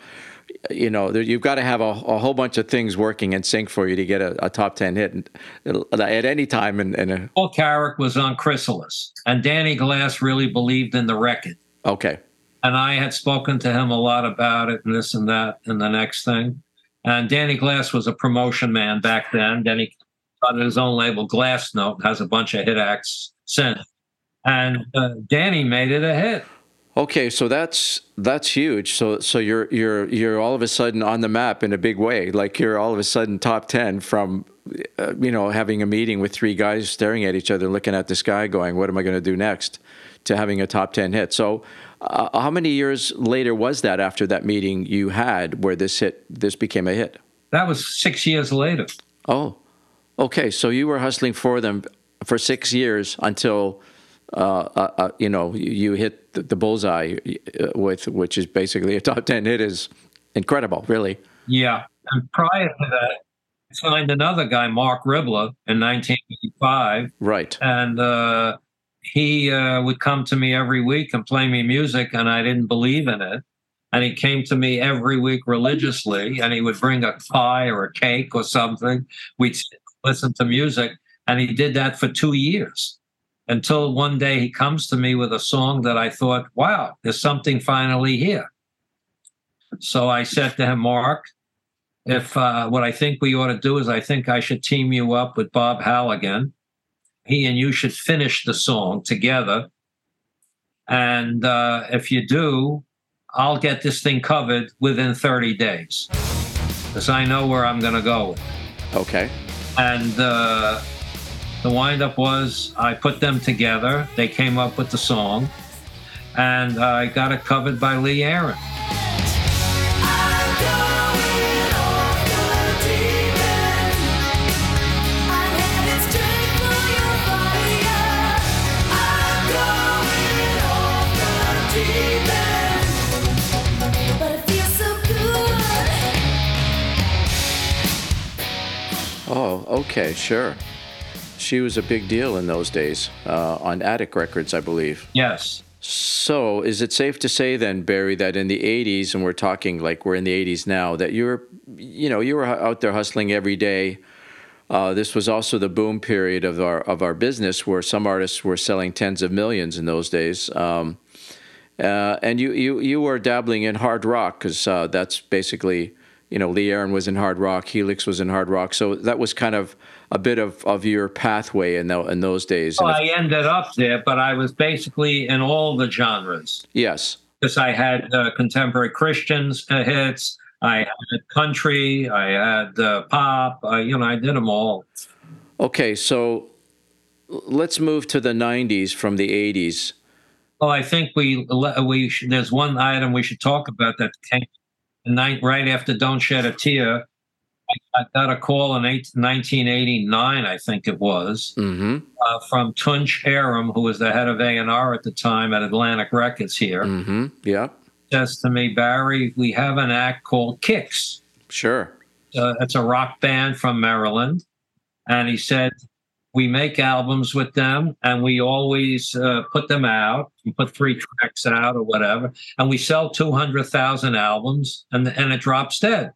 you know, there, you've got to have a, a, whole bunch of things working in sync for you to get a, a top 10 hit at any time. In, in a... Paul Carrack was on Chrysalis, and Danny Glass really believed in the record. Okay. And I had spoken to him a lot about it and this and that and the next thing. And Danny Glass was a promotion man back then. Danny he started his own label, Glassnote, has a bunch of hit acts since. And uh, Danny made it a hit. Okay, so that's that's huge. So so you're you're you're all of a sudden on the map in a big way. Like you're all of a sudden top ten from, uh, you know, having a meeting with three guys staring at each other, looking at the sky, going, "What am I going to do next?" To having a top ten hit. So, uh, how many years later was that after that meeting you had where this hit this became a hit? That was six years later. Oh, okay. So you were hustling for them for six years until uh, uh, uh, you know, you hit the, bullseye with, which is basically a top 10 hit is incredible, really. Yeah. And prior to that, I signed another guy, Mark Ribler, in 1985. Right. And uh, he uh, would come to me every week and play me music, and I didn't believe in it. And he came to me every week religiously, and he would bring a pie or a cake or something. We'd listen to music, and he did that for two years until one day he comes to me with a song that I thought, wow, there's something finally here. So I said to him, Mark, if uh, what I think we ought to do is I think I should team you up with Bob Halligan. He and you should finish the song together. And uh, if you do, I'll get this thing covered within 30 days because I know where I'm going to go. Okay. And uh, the windup was I put them together. They came up with the song, and I got it covered by Lee Aaron. Oh, okay, sure she was a big deal in those days uh, on Attic Records, I believe. Yes. So, is it safe to say then, Barry, that in the '80s, and we're talking like we're in the '80s now, that you were, you know, you were out there hustling every day. Uh, this was also the boom period of our of our business, where some artists were selling tens of millions in those days. Um, uh, and you, you you were dabbling in hard rock because uh, that's basically, you know, Lee Aaron was in hard rock, Helix was in hard rock, so that was kind of a bit of, of your pathway in, the, in those days. Well, I ended up there, but I was basically in all the genres. Yes. Because I had uh, contemporary Christians uh, hits, I had country, I had uh, pop, uh, you know, I did them all. Okay, so let's move to the 90s from the 80s. Well, I think we we should, there's one item we should talk about that came night right after "Don't Shed a Tear." I got a call in 1989, I think it was, mm-hmm. uh, from Tunc Erim, who was the head of A&R at the time at Atlantic Records here. Mm-hmm. Yeah. Says to me, Barry, we have an act called Kix. Sure. Uh, it's a rock band from Maryland. And he said, we make albums with them and we always uh, put them out. We put three tracks out or whatever. And we sell 200,000 albums and, and it drops dead.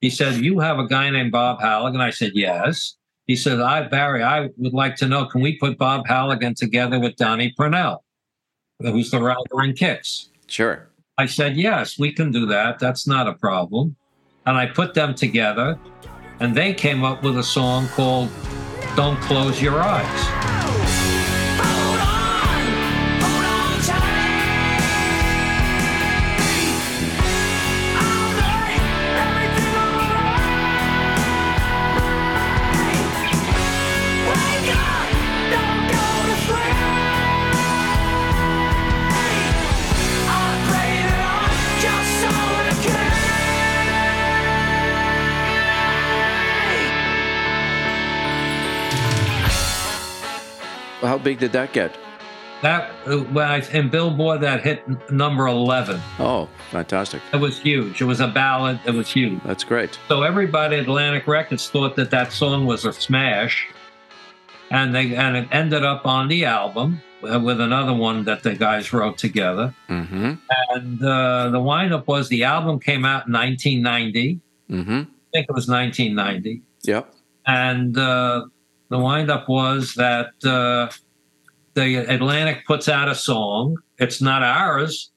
He said, You have a guy named Bob Halligan. I said, Yes. He said, I, Barry, I would like to know can we put Bob Halligan together with Donnie Purnell, who's the router in Kix? Sure. I said, Yes, we can do that. That's not a problem. And I put them together, and they came up with a song called Don't Close Your Eyes. How big did that get? That when I in Billboard that hit number eleven. Oh, fantastic! It was huge. It was a ballad. It was huge. That's great. So everybody at Atlantic Records thought that that song was a smash, and they and it ended up on the album. uh, with another one that the guys wrote together. Mm-hmm. And uh, the windup was the album came out in 1990. Mm-hmm. I think it was 1990. Yep. And uh, the windup was that uh, the Atlantic puts out a song. It's not ours,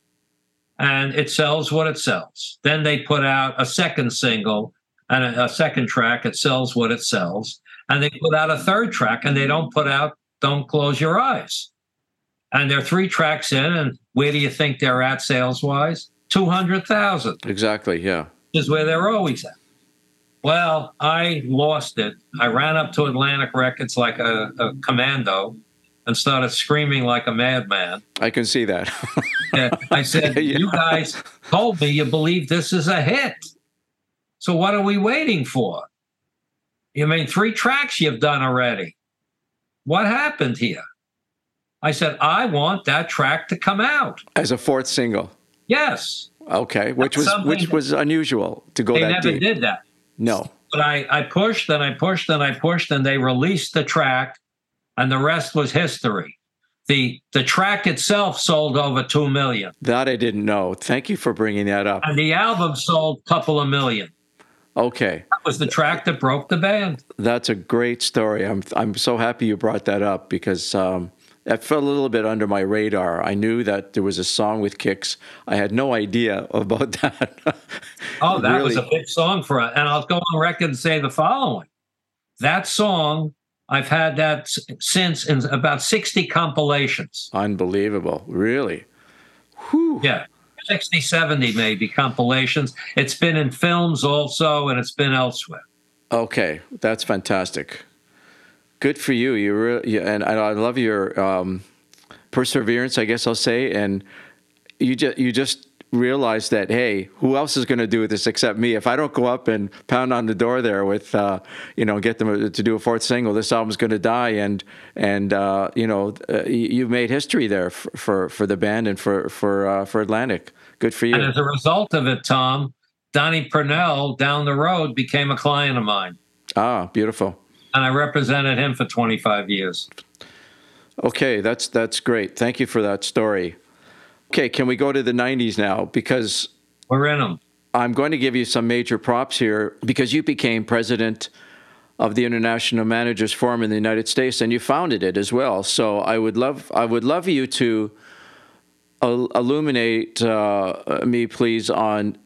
and it sells what it sells. Then they put out a second single and a, a second track. It sells what it sells, and they put out a third track, and they don't put out "Don't Close Your Eyes." And they're three tracks in, and where do you think they're at sales wise? Two hundred thousand Exactly. Yeah. is where they're always at. Well, I lost it. I ran up to Atlantic Records like a, a commando and started screaming like a madman. I can see that. I said, Yeah. You guys told me you believe this is a hit. So what are we waiting for? You mean three tracks you've done already? What happened here? I said, I want that track to come out. As a fourth single. Yes. Okay. Which was which was unusual to go They that never deep. did that. No. but I, I pushed and I pushed and I pushed and they released the track and the rest was history. The the track itself sold over 2 million That I didn't know. Thank you for bringing that up. and the album sold a couple of million. Okay. That was the track that broke the band. That's a great story. I'm I'm so happy you brought that up because um, that fell a little bit under my radar. I knew that there was a song with Kix. I had no idea about that. Oh, that was a big song for us. And I'll go on record and say the following. That song, I've had that since in about 60 compilations. Unbelievable. Really. Whew. Yeah. 60, 70 maybe compilations. It's been in films also, and it's been elsewhere. Okay, that's fantastic. Good for you. You really, and I I love your um, perseverance. I guess I'll say, and you just you just realize that hey, who else is going to do this except me? If I don't go up and pound on the door there with uh, you know get them to do a fourth single, this album's going to die. And and uh, you know uh, you- you've made history there for for, for the band and for for uh, for Atlantic. Good for you. And as a result of it, Tom, Donnie Purnell down the road became a client of mine. ah, beautiful. And I represented him for 25 years. Okay, that's that's great. Thank you for that story. Okay, can we go to the 90s now because We're in them. I'm going to give you some major props here because you became president of the International Managers Forum in the United States and you founded it as well. So I would love I would love you to illuminate uh, me please on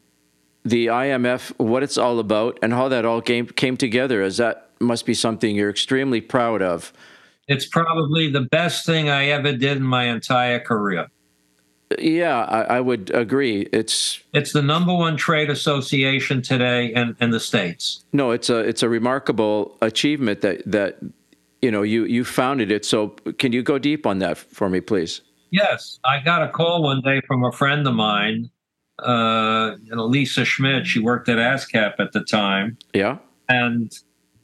the IMF, what it's all about, and how that all came came together. As that must be something you're extremely proud of. It's probably the best thing I ever did in my entire career. Yeah, I, I would agree. It's It's the number one trade association today in, in the States. no, it's a it's a remarkable achievement that that you know you you founded it. So can you go deep on that for me, please? Yes, I got a call one day from a friend of mine, uh, you know, Lisa Schmidt. She worked at ASCAP at the time. Yeah. and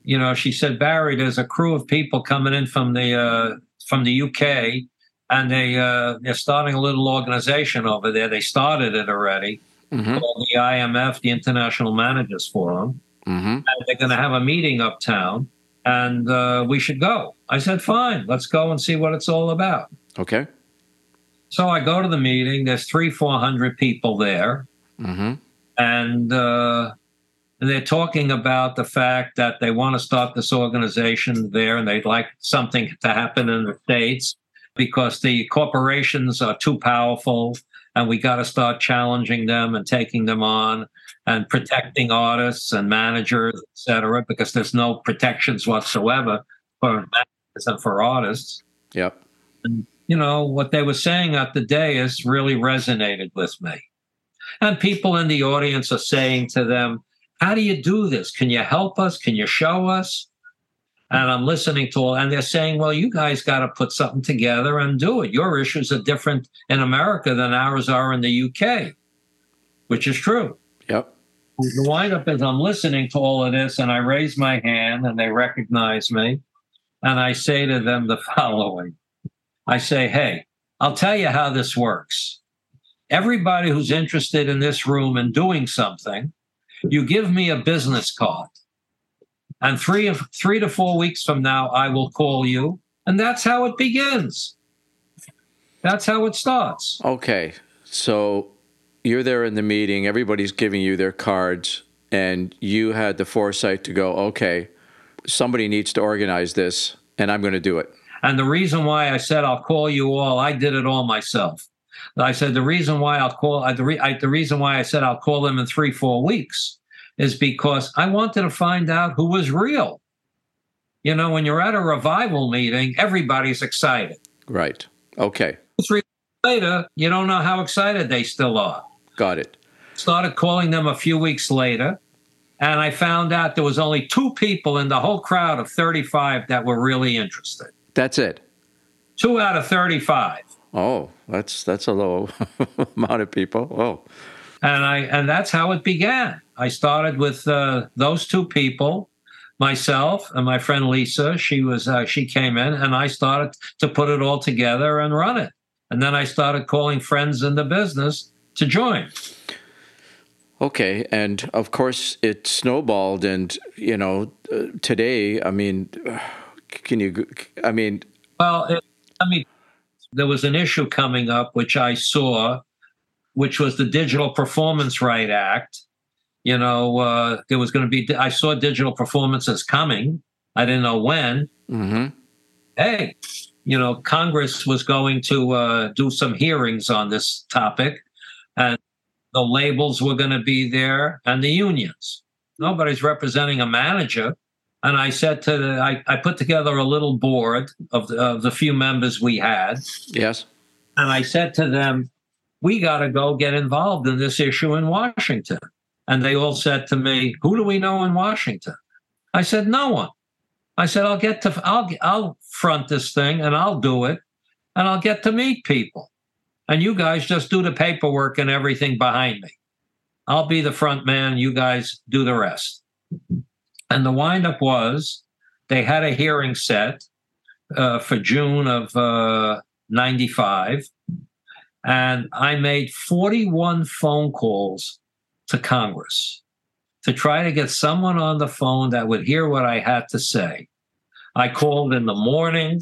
you know she said barry there's a crew of people coming in from the uh, from the uk and they uh, they're starting a little organization over there they started it already Mm-hmm. called the imf the international managers forum Mm-hmm. and they're going to have a meeting uptown and uh, we should go i said fine let's go and see what it's all about Okay. so i go to the meeting there's three four hundred people there Mm-hmm. and uh, they're talking about the fact that they want to start this organization there and they'd like something to happen in the states because the corporations are too powerful and we got to start challenging them and taking them on and protecting artists and managers et cetera because there's no protections whatsoever for managers and for artists Yep. And, you know, what they were saying at the day is really resonated with me. And people in the audience are saying to them, How do you do this? Can you help us? Can you show us? And I'm listening to all, and they're saying, Well, you guys got to put something together and do it. Your issues are different in America than ours are in the UK, which is true. Yep. The windup is I'm listening to all of this, and I raise my hand, and they recognize me. And I say to them the following I say, Hey, I'll tell you how this works. Everybody who's interested in this room and doing something, you give me a business card. And three of three to four weeks from now, I will call you. And that's how it begins. That's how it starts. Okay. So you're there in the meeting, everybody's giving you their cards, and you had the foresight to go, okay, somebody needs to organize this, and I'm going to do it. And the reason why I said I'll call you all, I did it all myself. I said the reason why I'll call I, the, re, I, the reason why I said I'll call them in three four weeks is because I wanted to find out who was real. You know, when you're at a revival meeting, everybody's excited. Right. Okay. Three later, you don't know how excited they still are. Got it. Started calling them a few weeks later, and I found out there was only two people in the whole crowd of 35 that were really interested. That's it. Two out of 35. Oh, that's that's a low amount of people. Oh, and I and that's how it began. I started with uh, those two people, myself and my friend Lisa. She was uh, she came in, and I started to put it all together and run it. And then I started calling friends in the business to join. okay. And of course, it snowballed, and you know, uh, today, I mean, can you? I mean, Well, it, I mean, there was an issue coming up which I saw, which was the Digital Performance Right Act. You know, uh, there was going to be. I saw digital performances coming. I didn't know when. hmm Hey, you know, Congress was going to uh, do some hearings on this topic, and the labels were going to be there, and the unions. Nobody's representing a manager. And I said to the, I, I put together a little board of the, of the few members we had, yes, and I said to them, we got to go get involved in this issue in Washington. And they all said to me, who do we know in Washington? I said, no one. I said, I'll get to, I'll, I'll front this thing and I'll do it and I'll get to meet people. And you guys just do the paperwork and everything behind me. I'll be the front man. You guys do the rest. And the windup was they had a hearing set uh, for June of uh, 95. And I made 41 phone calls to Congress to try to get someone on the phone that would hear what I had to say. I called in the morning,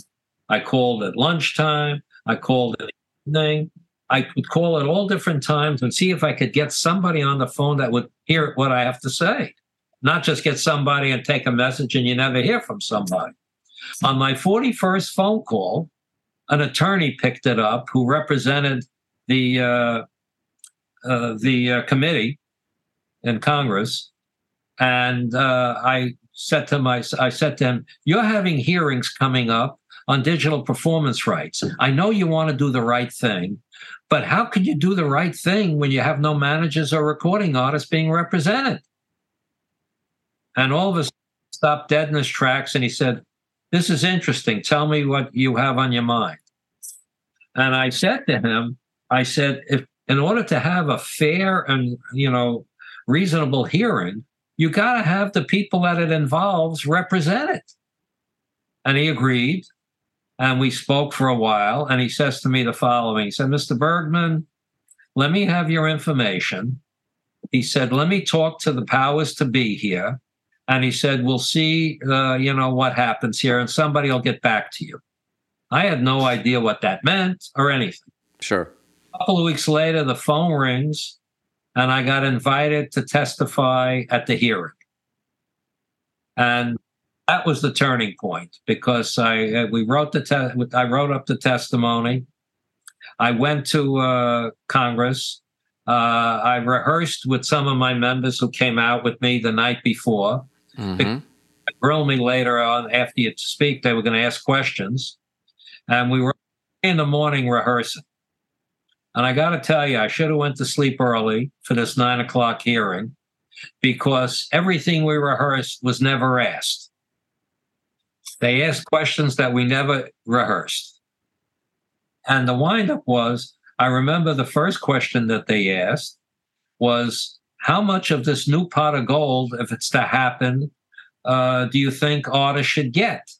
I called at lunchtime, I called in the evening. I could call at all different times and see if I could get somebody on the phone that would hear what I have to say, not just get somebody and take a message and you never hear from somebody. On my 41st phone call, an attorney picked it up who represented the uh, uh, the uh, committee in Congress, and uh, I said to my I said to him, "You're having hearings coming up on digital performance rights. I know you want to do the right thing, but how could you do the right thing when you have no managers or recording artists being represented?" And all of sudden, stopped dead in his tracks, and he said, "This is interesting. Tell me what you have on your mind." And I said to him, I said, if in order to have a fair and you know reasonable hearing, you got to have the people that it involves represented. And he agreed. And we spoke for a while. And he says to me the following He said, Mr. Bergman, let me have your information. He said, let me talk to the powers to be here. And he said, we'll see, uh, you know, what happens here, and somebody will get back to you. I had no idea what that meant or anything. sure. A couple of weeks later, the phone rings, and I got invited to testify at the hearing. And that was the turning point because I uh, we wrote the te- I wrote up the testimony. I went to uh, Congress. Uh, I rehearsed with some of my members who came out with me the night before. Hmm Grill me later on after you speak. They were going to ask questions, and we were in the morning rehearsing. And I got to tell you, I should have went to sleep early for this nine o'clock hearing because everything we rehearsed was never asked. They asked questions that we never rehearsed. And the windup was I remember the first question that they asked was, How much of this new pot of gold, if it's to happen, uh, do you think artists should get?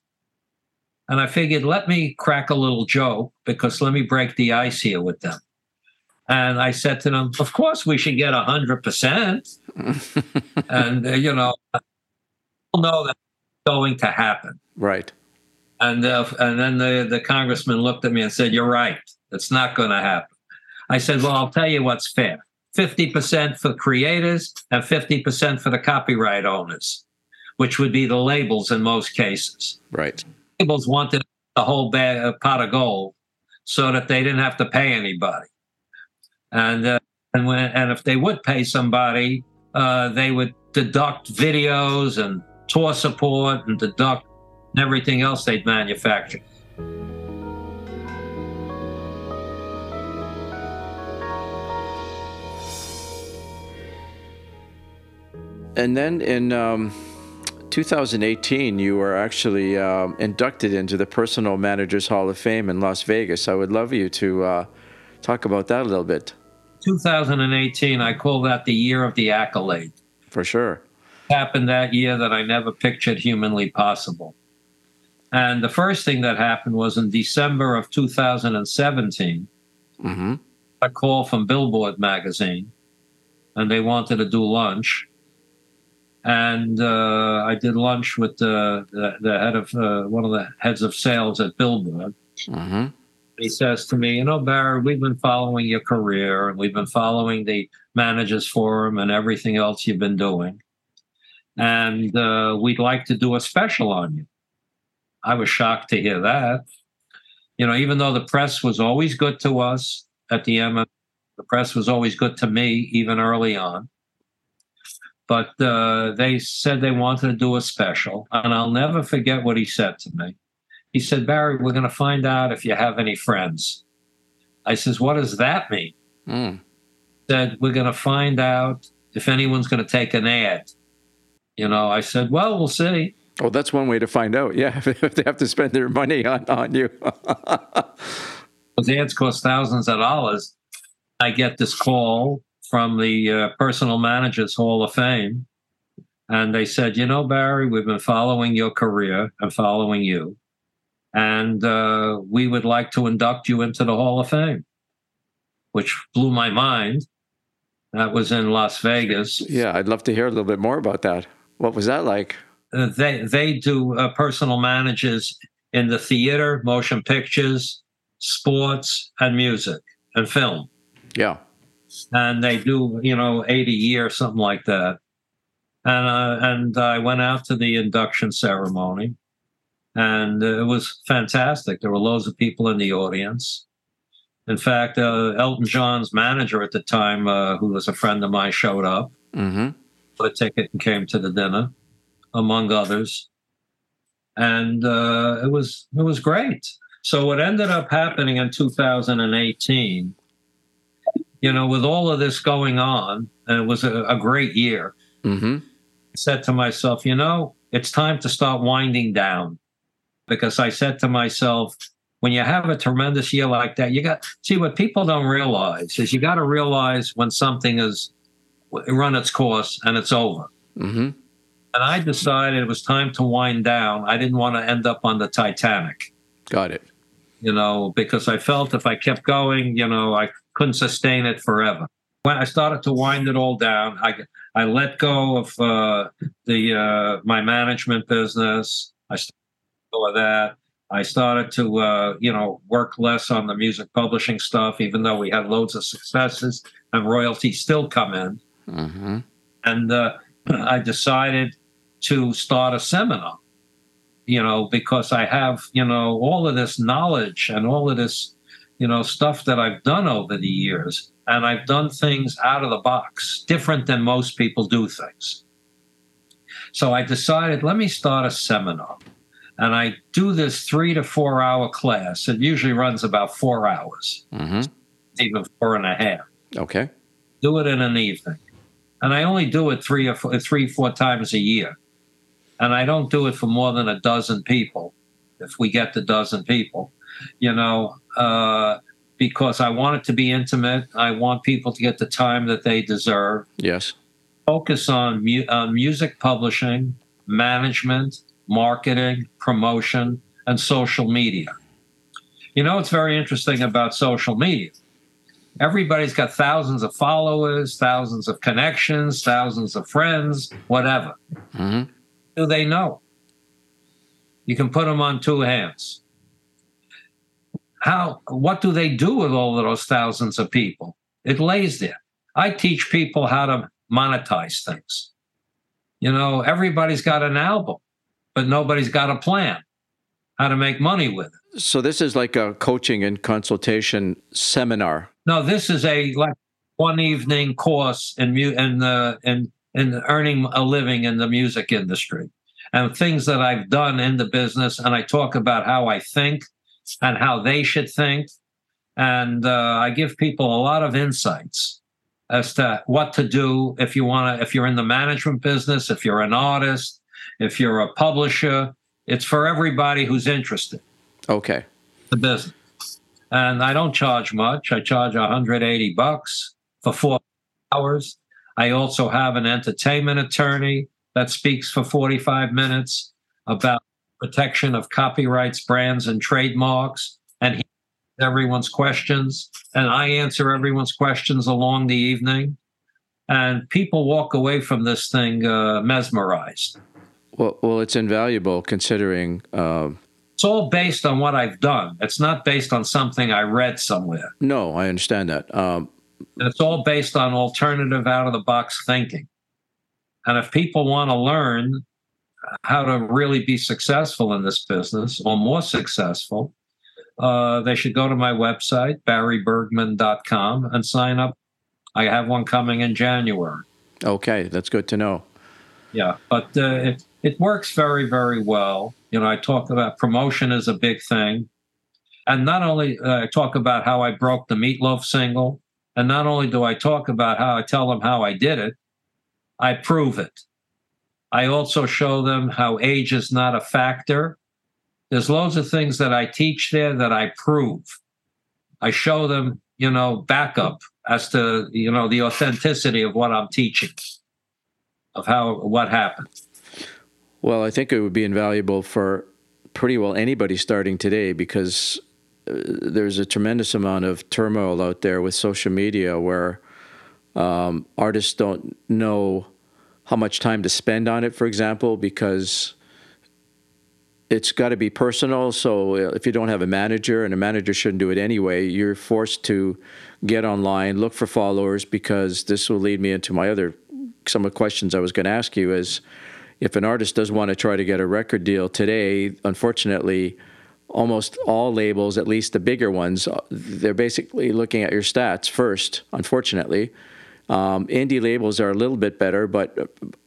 And I figured, let me crack a little joke because let me break the ice here with them. And I said to them, Of course, we should get 100%. and, uh, you know, people know that's going to happen. Right. And uh, and then the, the congressman looked at me and said, "You're right. It's not going to happen. I said, well, I'll tell you what's fair 50% for creators and 50% for the copyright owners, which would be the labels in most cases. Right. Labels wanted the whole bag, uh, pot of gold so that they didn't have to pay anybody. And, uh, and, when, and if they would pay somebody, uh, they would deduct videos and tour support and deduct everything else they'd manufactured. And then in um, 2018, you were actually um, inducted into the Personal Managers Hall of Fame in Las Vegas. I would love you to uh, talk about that a little bit. 2018, I call that the year of the accolade. For sure. happened that year that I never pictured humanly possible. And the first thing that happened was in December of 2017, hmm a call from Billboard magazine, and they wanted to do lunch. And uh, I did lunch with the, the, the head of uh, one of the heads of sales at Billboard. hmm He says to me, You know, Barry, we've been following your career and we've been following the managers forum and everything else you've been doing. And uh, we'd like to do a special on you. I was shocked to hear that. You know, even though the press was always good to us at the M, the press was always good to me, even early on. But uh, they said they wanted to do a special. And I'll never forget what he said to me. He said, Barry, we're going to find out if you have any friends. I says, What does that mean? Mm. said, We're going to find out if anyone's going to take an ad. You know, I said, Well, we'll see. Well, that's one way to find out. Yeah, if they have to spend their money on, on you. Those ads cost thousands of dollars. I get this call from the uh, Personal Managers Hall of Fame. And they said, You know, Barry, we've been following your career and following you. And uh, we would like to induct you into the Hall of Fame, which blew my mind. That was in Las Vegas. yeah, I'd love to hear a little bit more about that. What was that like? uh, they they do uh, personal managers in the theater, motion pictures, sports, and music and film, Yeah. And they do you know eighty year something like that. And uh, and I went out to the induction ceremony, and it was fantastic. There were loads of people in the audience. In fact, uh, Elton John's manager at the time, uh, who was a friend of mine, showed up hmm bought a ticket and came to the dinner, among others. And uh, it was it was great. So what ended up happening in 2018, you know, with all of this going on, and it was a, a great year. hmm I said to myself, you know, it's time to start winding down, because I said to myself, when you have a tremendous year like that, you got see what people don't realize is you got to realize when something is run its course and it's over. hmm And I decided it was time to wind down. I didn't want to end up on the Titanic, Got it. you know, because I felt if I kept going, you know, I couldn't sustain it forever. When I started to wind it all down, I I let go of uh, the uh, my management business. I started of that. I started to uh, you know work less on the music publishing stuff, even though we had loads of successes and royalties still come in hmm and uh, I decided to start a seminar. You know, because I have you know all of this knowledge and all of this you know stuff that I've done over the years, and I've done things out of the box, different than most people do things. So I decided, let me start a seminar. And I do this three to four hour class. It usually runs about four hours, hmm even four and a half Okay. do it in an evening. And I only do it three or four, three, four times a year. And I don't do it for more than a dozen people, if we get the dozen people, you know, uh, because I want it to be intimate. I want people to get the time that they deserve. Yes. Focus on mu- uh, music publishing, management, marketing, promotion, and social media. You know, it's very interesting about social media everybody's got thousands of followers, thousands of connections, thousands of friends, whatever. hmm Do they know? You can put them on two hands. How what do they do with all of those thousands of people? It lays there. I teach people how to monetize things. You know, everybody's got an album, but nobody's got a plan how to make money with it. So this is like a coaching and consultation seminar. No, this is a like one evening course in mu- in the in in earning a living in the music industry and things that I've done in the business, and I talk about how I think and how they should think, and uh, I give people a lot of insights as to what to do if you want to if you're in the management business, if you're an artist, if you're a publisher. It's for everybody who's interested Okay. the business. And I don't charge much. I charge 180 bucks for four hours. I also have an entertainment attorney that speaks for 45 minutes about protection of copyrights, brands, and trademarks. And he everyone's questions, and I answer everyone's questions along the evening. And people walk away from this thing uh, mesmerized. Well, well, it's invaluable considering. Um, It's all based on what I've done. It's not based on something I read somewhere. no, I understand that. Um, And it's all based on alternative out of the box thinking. And if people want to learn how to really be successful in this business or more successful, uh, they should go to my website, barrybergman.com, and sign up. I have one coming in January. okay, that's good to know. Yeah, but uh, it it works very very well. You know, I talk about promotion is a big thing, and not only uh, I talk about how I broke the meatloaf single, and not only do I talk about how I tell them how I did it, I prove it. I also show them how age is not a factor. There's loads of things that I teach there that I prove. I show them, you know, backup as to you know the authenticity of what I'm teaching, of how what happened. Well, I think it would be invaluable for pretty well anybody starting today because uh, there's a tremendous amount of turmoil out there with social media where um, artists don't know how much time to spend on it, for example, because it's got to be personal. So uh, if you don't have a manager, and a manager shouldn't do it anyway, you're forced to get online, look for followers, because this will lead me into my other some of the questions I was going to ask you is if an artist does want to try to get a record deal today, unfortunately, almost all labels, at least the bigger ones, uh, they're basically looking at your stats first, unfortunately. Um, indie labels are a little bit better, but uh,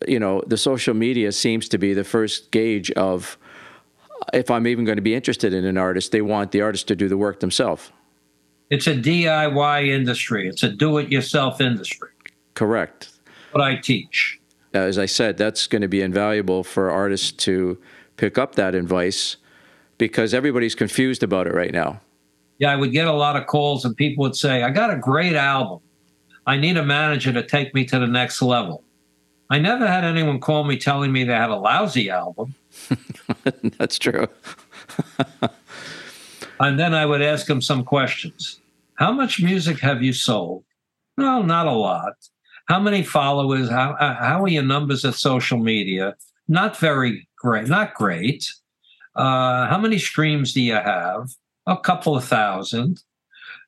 you know the social media seems to be the first gauge of if I'm even going to be interested in an artist. They want the artist to do the work themselves. It's a DIY industry. It's a do-it-yourself industry. Correct. What I teach. As I said, that's going to be invaluable for artists to pick up that advice because everybody's confused about it right now. Yeah, I would get a lot of calls, and people would say, "I got a great album. I need a manager to take me to the next level." I never had anyone call me telling me they had a lousy album. that's true. And then I would ask them some questions. How much music have you sold? No, not a lot. How many followers? How, uh, how are your numbers at social media? Not very great. Not great. Uh, how many streams do you have? A couple of thousand.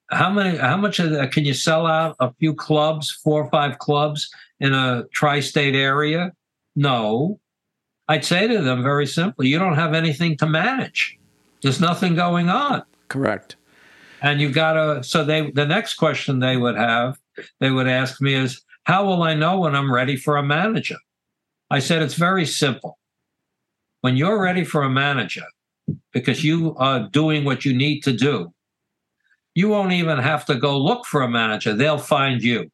How many? How much of that, can you sell out? A few clubs, four or five clubs in a tri-state area? No. I'd say to them very simply, you don't have anything to manage. There's nothing going on Correct. and you've gotta so they the next question they would have they would ask me is how will i know when i'm ready for a manager i said it's very simple when you're ready for a manager because you are doing what you need to do you won't even have to go look for a manager. They'll find you.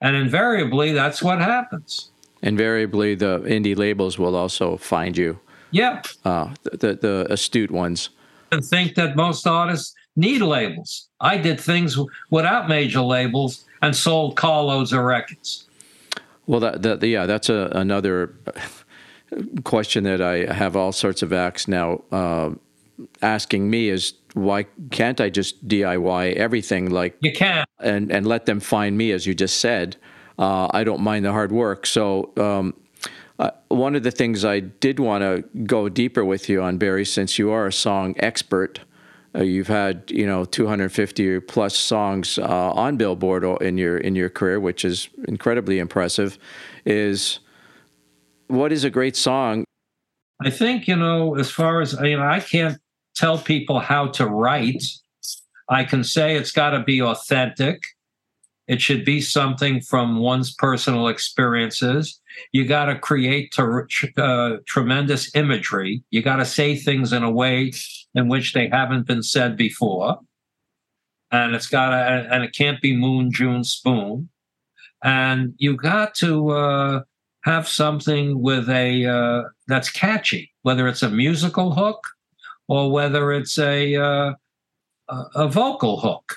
And invariably that's what happens. Invariably, the indie labels will also find you, yeah uh, the, the, the astute ones. and think that most artists need labels. I did things without major labels and sold carloads of records. Well, that, that yeah, that's a, another question that I have all sorts of acts now uh, asking me is why can't I just DIY everything like you can and and let them find me as you just said. Uh, I don't mind the hard work. So um, uh, one of the things I did want to go deeper with you on Barry, since you are a song expert, Uh, you've had you know 250 plus songs uh, on Billboard in your in your career, which is incredibly impressive. Is what is a great song? I think you know, as far as you know, I can't tell people how to write. I can say it's got to be authentic. It should be something from one's personal experiences. You got to create ter- uh, tremendous imagery. You got to say things in a way in which they haven't been said before. And it's got to, and it can't be moon, June, spoon. And you got to uh, have something with a uh, that's catchy, whether it's a musical hook or whether it's a uh, a vocal hook.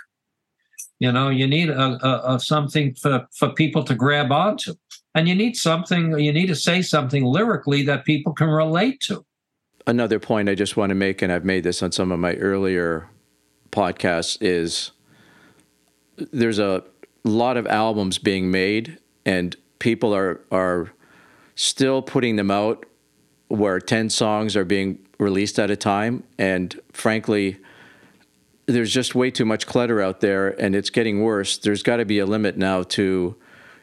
You know, you need a, a, a, something for, for people to grab onto. And you need something, you need to say something lyrically that people can relate to. Another point I just want to make, and I've made this on some of my earlier podcasts, is there's a lot of albums being made, and people are are still putting them out where 10 songs are being released at a time. And frankly, there's just way too much clutter out there and it's getting worse. There's got to be a limit now to,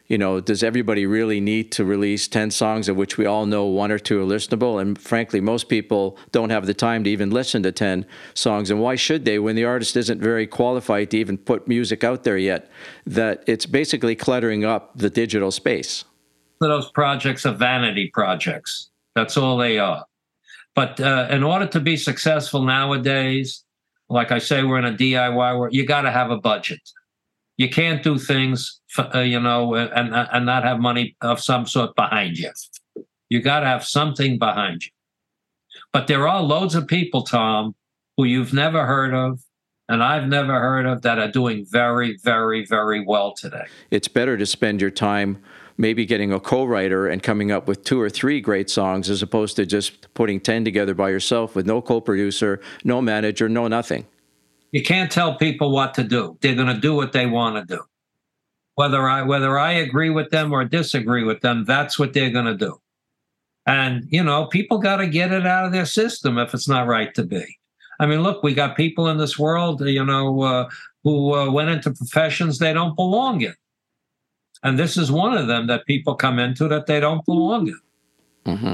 you know, does everybody really need to release 10 songs of which we all know one or two are listenable? And frankly, most people don't have the time to even listen to 10 songs. And why should they when the artist isn't very qualified to even put music out there yet? That it's basically cluttering up the digital space. Those projects are vanity projects. That's all they are. But uh, in order to be successful nowadays, like I say, we're in a DIY world. You got to have a budget. You can't do things, for, uh, you know, and and not have money of some sort behind you. You got to have something behind you. But there are loads of people, Tom, who you've never heard of, and I've never heard of that are doing very, very, very well today. It's better to spend your time maybe getting a co-writer and coming up with two or three great songs as opposed to just putting 10 together by yourself with no co-producer no manager no nothing. You can't tell people what to do. They're going to do what they want to do. Whether i whether i agree with them or disagree with them that's what they're going to do. And you know people got to get it out of their system if it's not right to be. I mean look we got people in this world you know uh, who uh, went into professions they don't belong in and this is one of them that people come into that they don't belong in. Mm-hmm.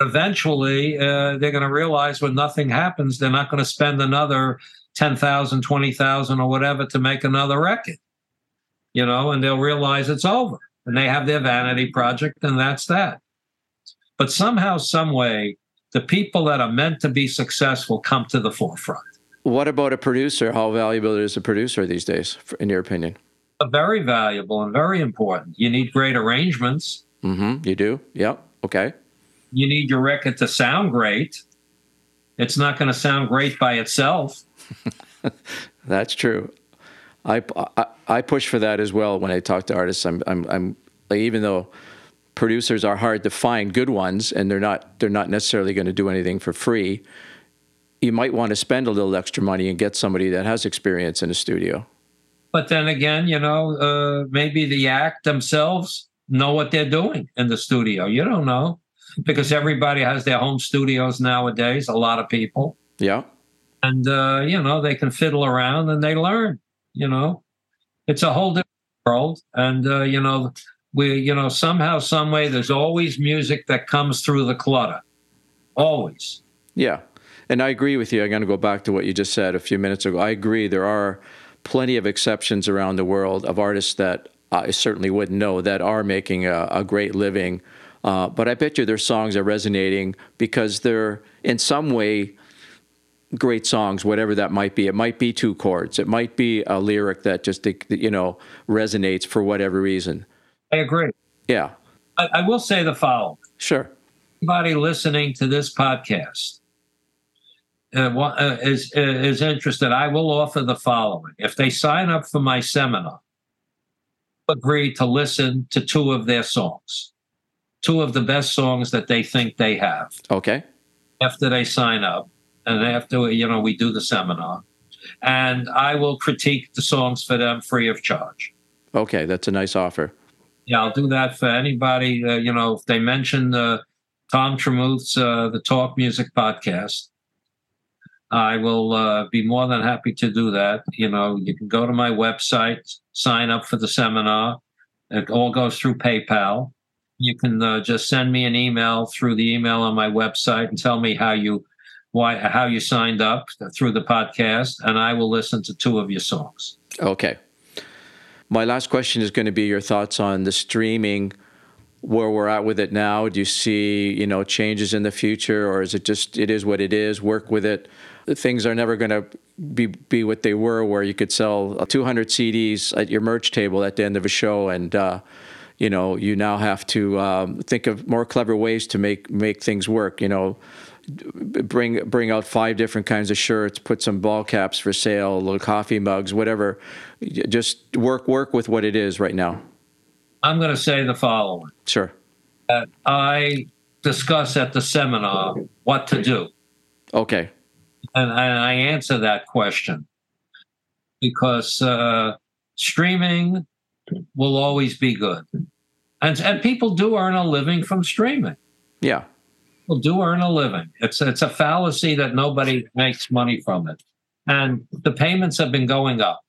Eventually, uh, they're going to realize when nothing happens, they're not going to spend another 10,000, 20,000 or whatever to make another record, you know, and they'll realize it's over and they have their vanity project and that's that. But somehow, some way, the people that are meant to be successful come to the forefront. What about a producer? How valuable is a producer these days, in your opinion? Very valuable and very important. You need great arrangements. Mm-hmm. You do? Yep. Okay. You need your record to sound great. It's not going to sound great by itself. That's true. I, I, I push for that as well when I talk to artists. I'm I'm, I'm like, even though producers are hard to find good ones and they're not they're not necessarily going to do anything for free. You might want to spend a little extra money and get somebody that has experience in a studio. But then again, you know, uh, maybe the act themselves know what they're doing in the studio. You don't know because everybody has their home studios nowadays, a lot of people. Yeah. And, uh, you know, they can fiddle around and they learn, you know. It's a whole different world. And, uh, you know, we, you know, somehow, some way, there's always music that comes through the clutter. Always. Yeah. And I agree with you. I'm going to go back to what you just said a few minutes ago. I agree. There are plenty of exceptions around the world of artists that I certainly wouldn't know that are making a, a great living. Uh, but I bet you their songs are resonating because they're in some way great songs, whatever that might be. It might be two chords. It might be a lyric that just you know resonates for whatever reason. I agree. Yeah. I, I will say the following. Sure. Anybody listening to this podcast uh, uh, is uh, is interested, I will offer the following: if they sign up for my seminar, agree to listen to two of their songs, two of the best songs that they think they have. Okay. After they sign up, and after you know we do the seminar, and I will critique the songs for them free of charge. Okay, that's a nice offer. Yeah, I'll do that for anybody. Uh, you know, if they mention the Tom Tremuth's uh, the Talk Music podcast, I will uh, be more than happy to do that. You know, you can go to my website, sign up for the seminar. It all goes through PayPal. You can uh, just send me an email through the email on my website and tell me how you why how you signed up through the podcast, and I will listen to two of your songs. Okay. My last question is going to be your thoughts on the streaming, where we're at with it now. Do you see, you know, changes in the future, or is it just it is what it is? Work with it. Things are never going to be be what they were, where you could sell 200 CDs at your merch table at the end of a show, and uh, you know, you now have to um, think of more clever ways to make make things work. You know bring bring out five different kinds of shirts, put some ball caps for sale, little coffee mugs, whatever. Just work work with what it is right now. I'm going to say the following. Sure. I discuss at the seminar what to do, Okay. And, I answer that question because uh, streaming will always be good, and and people do earn a living from streaming. Yeah. People do earn a living. It's it's a fallacy that nobody makes money from it, and the payments have been going up.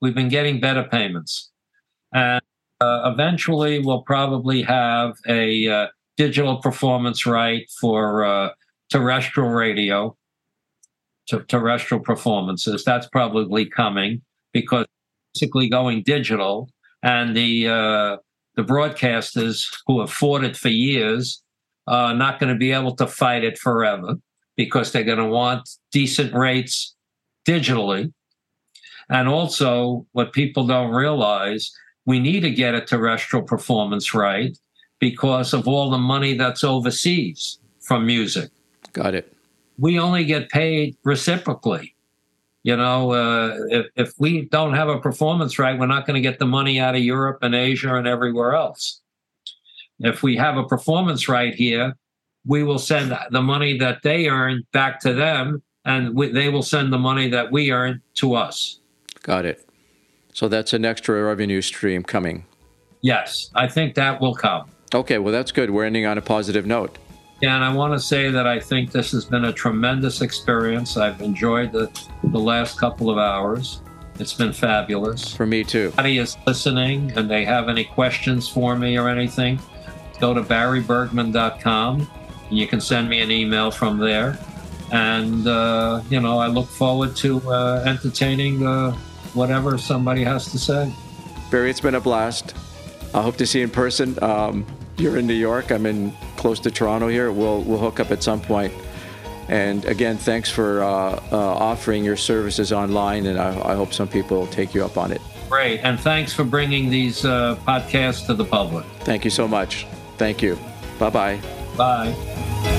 We've been getting better payments, and uh, eventually we'll probably have a uh, digital performance right for uh, terrestrial radio, to terrestrial performances. That's probably coming because basically going digital, and the uh, the broadcasters who have fought it for years are not going to be able to fight it forever because they're going to want decent rates digitally. And also, what people don't realize, we need to get a terrestrial performance right because of all the money that's overseas from music. Got it. We only get paid reciprocally. You know, uh, if, if we don't have a performance right, we're not going to get the money out of Europe and Asia and everywhere else. If we have a performance right here, we will send the money that they earn back to them, and we, they will send the money that we earn to us. Got it. So that's an extra revenue stream coming. Yes, I think that will come. Okay, well that's good. We're ending on a positive note. And I want to say that I think this has been a tremendous experience. I've enjoyed the, the last couple of hours. It's been fabulous. For me too. Anybody is listening and they have any questions for me or anything, go to barrybergman.com and you can send me an email from there. And, uh, you know, I look forward to uh, entertaining uh, whatever somebody has to say. Barry, it's been a blast. I hope to see you in person. Um, you're in New York. I'm in close to Toronto here. We'll we'll hook up at some point. And again, thanks for uh, uh, offering your services online, and I, I hope some people will take you up on it. Great. And thanks for bringing these uh, podcasts to the public. Thank you so much. Thank you. Bye bye. Bye.